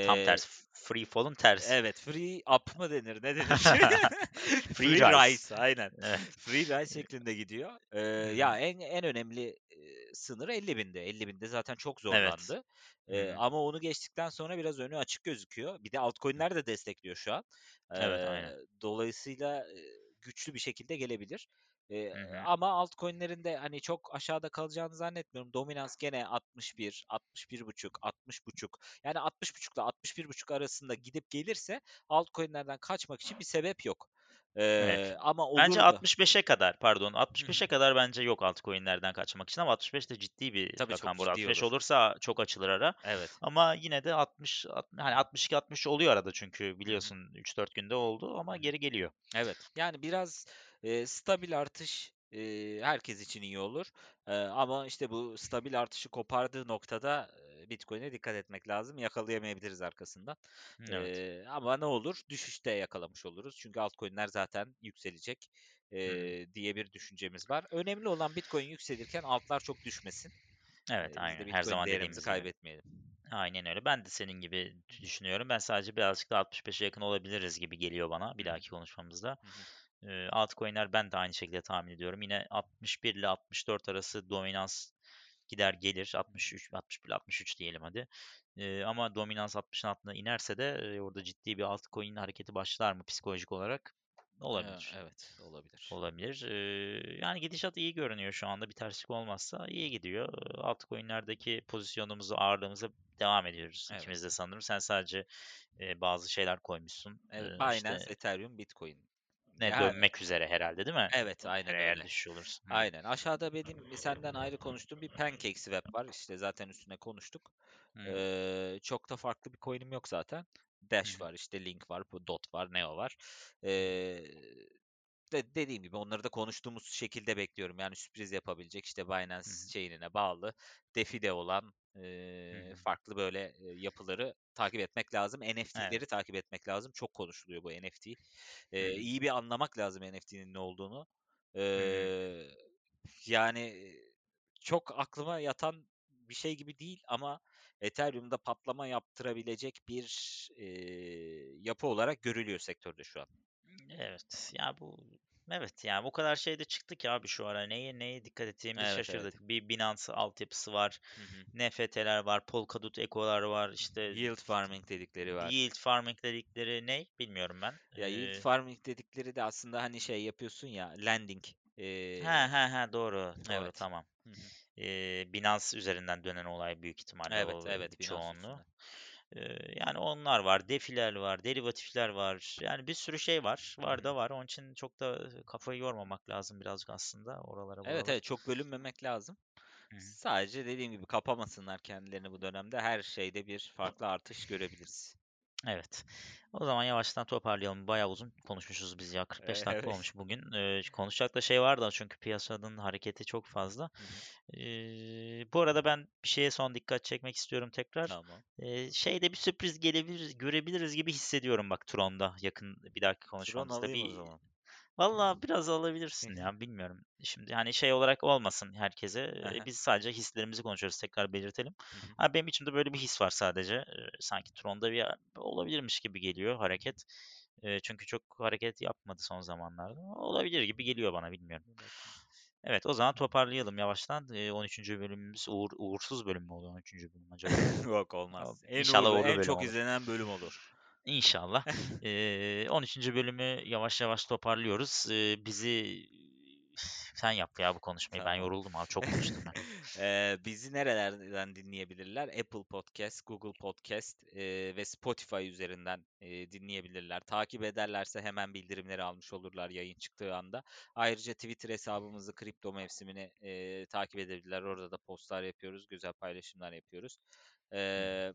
Speaker 1: Tam tersi free fall'un tersi.
Speaker 2: evet, free up mı denir, ne denir? <laughs>
Speaker 1: Free
Speaker 2: Free
Speaker 1: rise.
Speaker 2: rise, aynen.
Speaker 1: Evet.
Speaker 2: Free rise şeklinde gidiyor.
Speaker 1: Hı
Speaker 2: ya en en önemli sınır 50 binde. 50 binde zaten çok
Speaker 1: Evet.
Speaker 2: zorlandı.
Speaker 1: Hı
Speaker 2: Eee,
Speaker 1: hı.
Speaker 2: ama onu geçtikten sonra biraz önü açık gözüküyor. Bir de altcoin'ler de destekliyor şu an.
Speaker 1: Evet aynen.
Speaker 2: Dolayısıyla güçlü bir şekilde gelebilir.
Speaker 1: Hı hı.
Speaker 2: ama altcoin'lerin de hani çok aşağıda kalacağını zannetmiyorum. Dominans gene 61, 61.5, 60.5. Yani 60.5 ile 61.5 arasında gidip gelirse altcoin'lerden kaçmak için bir sebep yok.
Speaker 1: Evet.
Speaker 2: Ama
Speaker 1: Bence
Speaker 2: olur da
Speaker 1: 65'e kadar pardon
Speaker 2: Hı hı.
Speaker 1: 65'e kadar bence yok altcoin'lerden kaçmak için ama 65 de ciddi bir
Speaker 2: Tabii
Speaker 1: rakam burada.
Speaker 2: ciddi
Speaker 1: 65
Speaker 2: olur.
Speaker 1: olursa çok açılır ara.
Speaker 2: Evet.
Speaker 1: Ama yine de 60 alt- hani 62 60 oluyor arada çünkü biliyorsun 3-4 günde oldu ama geri geliyor.
Speaker 2: Evet. Yani biraz eee, stabil artış eee, herkes için iyi olur. Eee, ama işte bu stabil artışı kopardığı noktada Bitcoin'e dikkat etmek lazım. Yakalayamayabiliriz arkasından.
Speaker 1: Evet.
Speaker 2: Eee, ama ne olur? Düşüşte yakalamış oluruz. Çünkü altcoin'ler zaten yükselecek eee, diye bir düşüncemiz var. Önemli olan Bitcoin yükselirken altlar çok düşmesin.
Speaker 1: Evet
Speaker 2: de
Speaker 1: aynen her zaman
Speaker 2: değerimizi kaybetmeyelim.
Speaker 1: Aynen öyle. Ben de senin gibi düşünüyorum. Ben sadece birazcık da 65'e yakın olabiliriz gibi geliyor bana bir dahaki konuşmamızda.
Speaker 2: Hı hı.
Speaker 1: Altcoin'ler ben de aynı şekilde tahmin ediyorum. Yine 61 ile 64 arası dominans gider gelir. 63, 61 ile 63 diyelim hadi. Ee, ama dominans 60'ın altına inerse de e, orada ciddi bir altcoin hareketi başlar mı psikolojik olarak? Olabilir.
Speaker 2: evet, olabilir.
Speaker 1: Olabilir. Ee, yani gidişat iyi görünüyor şu anda. Bir terslik olmazsa iyi gidiyor. Altcoin'lerdeki pozisyonumuzu, ağırlığımıza devam ediyoruz.
Speaker 2: Evet.
Speaker 1: İkimiz de sanırım. Sen sadece e, bazı şeyler koymuşsun.
Speaker 2: Evet,
Speaker 1: Ee,
Speaker 2: Binance,
Speaker 1: işte
Speaker 2: Ethereum, Bitcoin.
Speaker 1: Ne
Speaker 2: Ya
Speaker 1: dönmek üzere herhalde değil mi?
Speaker 2: evet, aynen
Speaker 1: eğer
Speaker 2: öyle.
Speaker 1: düşüş olursa. Hı.
Speaker 2: Aynen. Aşağıda benim senden ayrı konuştuğum bir PancakeSwap var. İşte zaten üstüne konuştuk.
Speaker 1: Hı.
Speaker 2: Eee, çok da farklı bir coin'im yok zaten. Dash
Speaker 1: hı.
Speaker 2: var, işte Link var, bu Dot var, Neo var. Eee, de dediğim gibi onları da konuştuğumuz şekilde bekliyorum. Yani sürpriz yapabilecek işte Binance
Speaker 1: Hı hı.
Speaker 2: chain'ine bağlı DeFi'de olan
Speaker 1: Hı
Speaker 2: eee,
Speaker 1: hı.
Speaker 2: farklı böyle e, yapıları takip etmek lazım.
Speaker 1: Evet.
Speaker 2: NFT'leri takip etmek lazım. Çok konuşuluyor bu NFT.
Speaker 1: Hı.
Speaker 2: iyi bir anlamak lazım NFT'nin ne olduğunu.
Speaker 1: Hı hı.
Speaker 2: Eee, yani çok aklıma yatan bir şey gibi değil ama Ethereum'da patlama yaptırabilecek bir e, yapı olarak görülüyor sektörde şu an.
Speaker 1: Evet. Ya bu Evet yani bu kadar şeyde çıktık ya abi şu ara. Neye neye dikkat ettiğimizi
Speaker 2: Evet,
Speaker 1: şaşırdık.
Speaker 2: evet.
Speaker 1: Bir Binance altyapısı var.
Speaker 2: Hı hı.
Speaker 1: NFT'ler var. Polkadot Eko'lar var. işte
Speaker 2: Yield farming dedikleri var.
Speaker 1: yield farming dedikleri ne bilmiyorum ben.
Speaker 2: Ya yield
Speaker 1: Ee,
Speaker 2: farming dedikleri de aslında hani şey yapıyorsun ya lending. Ee,
Speaker 1: Ha ha ha doğru. Doğru
Speaker 2: evet.
Speaker 1: tamam.
Speaker 2: Hı hı.
Speaker 1: Ee, Binance üzerinden dönen olay büyük ihtimalle
Speaker 2: Evet,
Speaker 1: o
Speaker 2: evet, Binance
Speaker 1: çoğunluğu.
Speaker 2: üstünden.
Speaker 1: Ee, yani onlar var, defiler var, derivatifler var. Yani bir sürü şey var. Var da var. Onun için çok da kafayı yormamak lazım birazcık aslında oralara
Speaker 2: Evet
Speaker 1: buralara.
Speaker 2: evet çok bölünmemek lazım.
Speaker 1: Hı hı.
Speaker 2: Sadece dediğim gibi kapamasınlar kendilerini bu dönemde. Her şeyde bir farklı artış görebiliriz.
Speaker 1: Evet. O zaman yavaştan toparlayalım. Bayağı uzun konuşmuşuz biz ya. 45 dakika
Speaker 2: Evet.
Speaker 1: olmuş bugün. Ee, konuşacak da şey var da çünkü piyasanın hareketi çok fazla.
Speaker 2: Hı hı.
Speaker 1: Ee, bu arada ben bir şeye son dikkat çekmek istiyorum tekrar.
Speaker 2: Tamam.
Speaker 1: Ee, şeyde bir sürpriz gelebilir, görebiliriz gibi hissediyorum bak Tron'da yakın bir dahaki
Speaker 2: Tron
Speaker 1: konuşmamızda.
Speaker 2: alayım o
Speaker 1: Bir,
Speaker 2: zaman.
Speaker 1: Valla biraz alabilirsin ya bilmiyorum. Şimdi hani şey olarak olmasın herkese. Ee,
Speaker 2: Aha.
Speaker 1: Biz sadece hislerimizi konuşuyoruz tekrar belirtelim.
Speaker 2: Hı hı.
Speaker 1: Ha, benim içimde böyle bir his var sadece. Ee, Sanki Tron'da bir olabilirmiş gibi geliyor hareket. Ee, Çünkü çok hareket yapmadı son zamanlarda. Olabilir gibi geliyor bana bilmiyorum. Evet o zaman toparlayalım yavaştan. Ee, 13. bölümümüz uğur, uğursuz bölüm mü oluyor 13. bölüm acaba? <laughs>
Speaker 2: Yok olmaz. En
Speaker 1: İnşallah
Speaker 2: uğurlu,
Speaker 1: uğurlu
Speaker 2: en
Speaker 1: bölüm
Speaker 2: çok
Speaker 1: olur.
Speaker 2: izlenen bölüm olur.
Speaker 1: İnşallah. <laughs> Ee, 13. bölümü yavaş yavaş toparlıyoruz. Ee, bizi sen yap ya bu konuşmayı. Ben
Speaker 2: Tamam.
Speaker 1: yoruldum abi. <laughs> Çok konuştum ben.
Speaker 2: Eee, bizi nerelerden dinleyebilirler? Apple Podcast, Google Podcast eee, ve Spotify üzerinden eee, dinleyebilirler. Takip ederlerse hemen bildirimleri almış olurlar yayın çıktığı anda. Ayrıca Twitter hesabımızı kripto mevsimini eee, takip edebilirler. Orada da postlar yapıyoruz, güzel paylaşımlar yapıyoruz. Eee,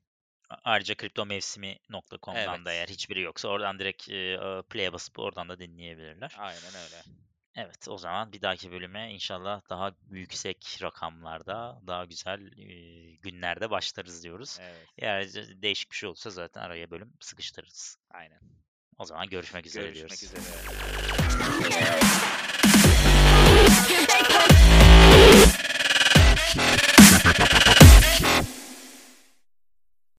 Speaker 1: Ayrıca kriptomevsimi.com'dan da eğer
Speaker 2: evet,
Speaker 1: hiçbiri yoksa oradan direkt e, play'e basıp oradan da dinleyebilirler.
Speaker 2: aynen öyle.
Speaker 1: Evet o zaman bir dahaki bölüme inşallah daha yüksek rakamlarda, daha güzel e, günlerde başlarız diyoruz.
Speaker 2: Evet,
Speaker 1: Eğer de- değişik bir şey olursa zaten araya bölüm sıkıştırırız.
Speaker 2: aynen.
Speaker 1: O zaman görüşmek üzere
Speaker 2: Görüşmek
Speaker 1: diyoruz.
Speaker 2: üzere.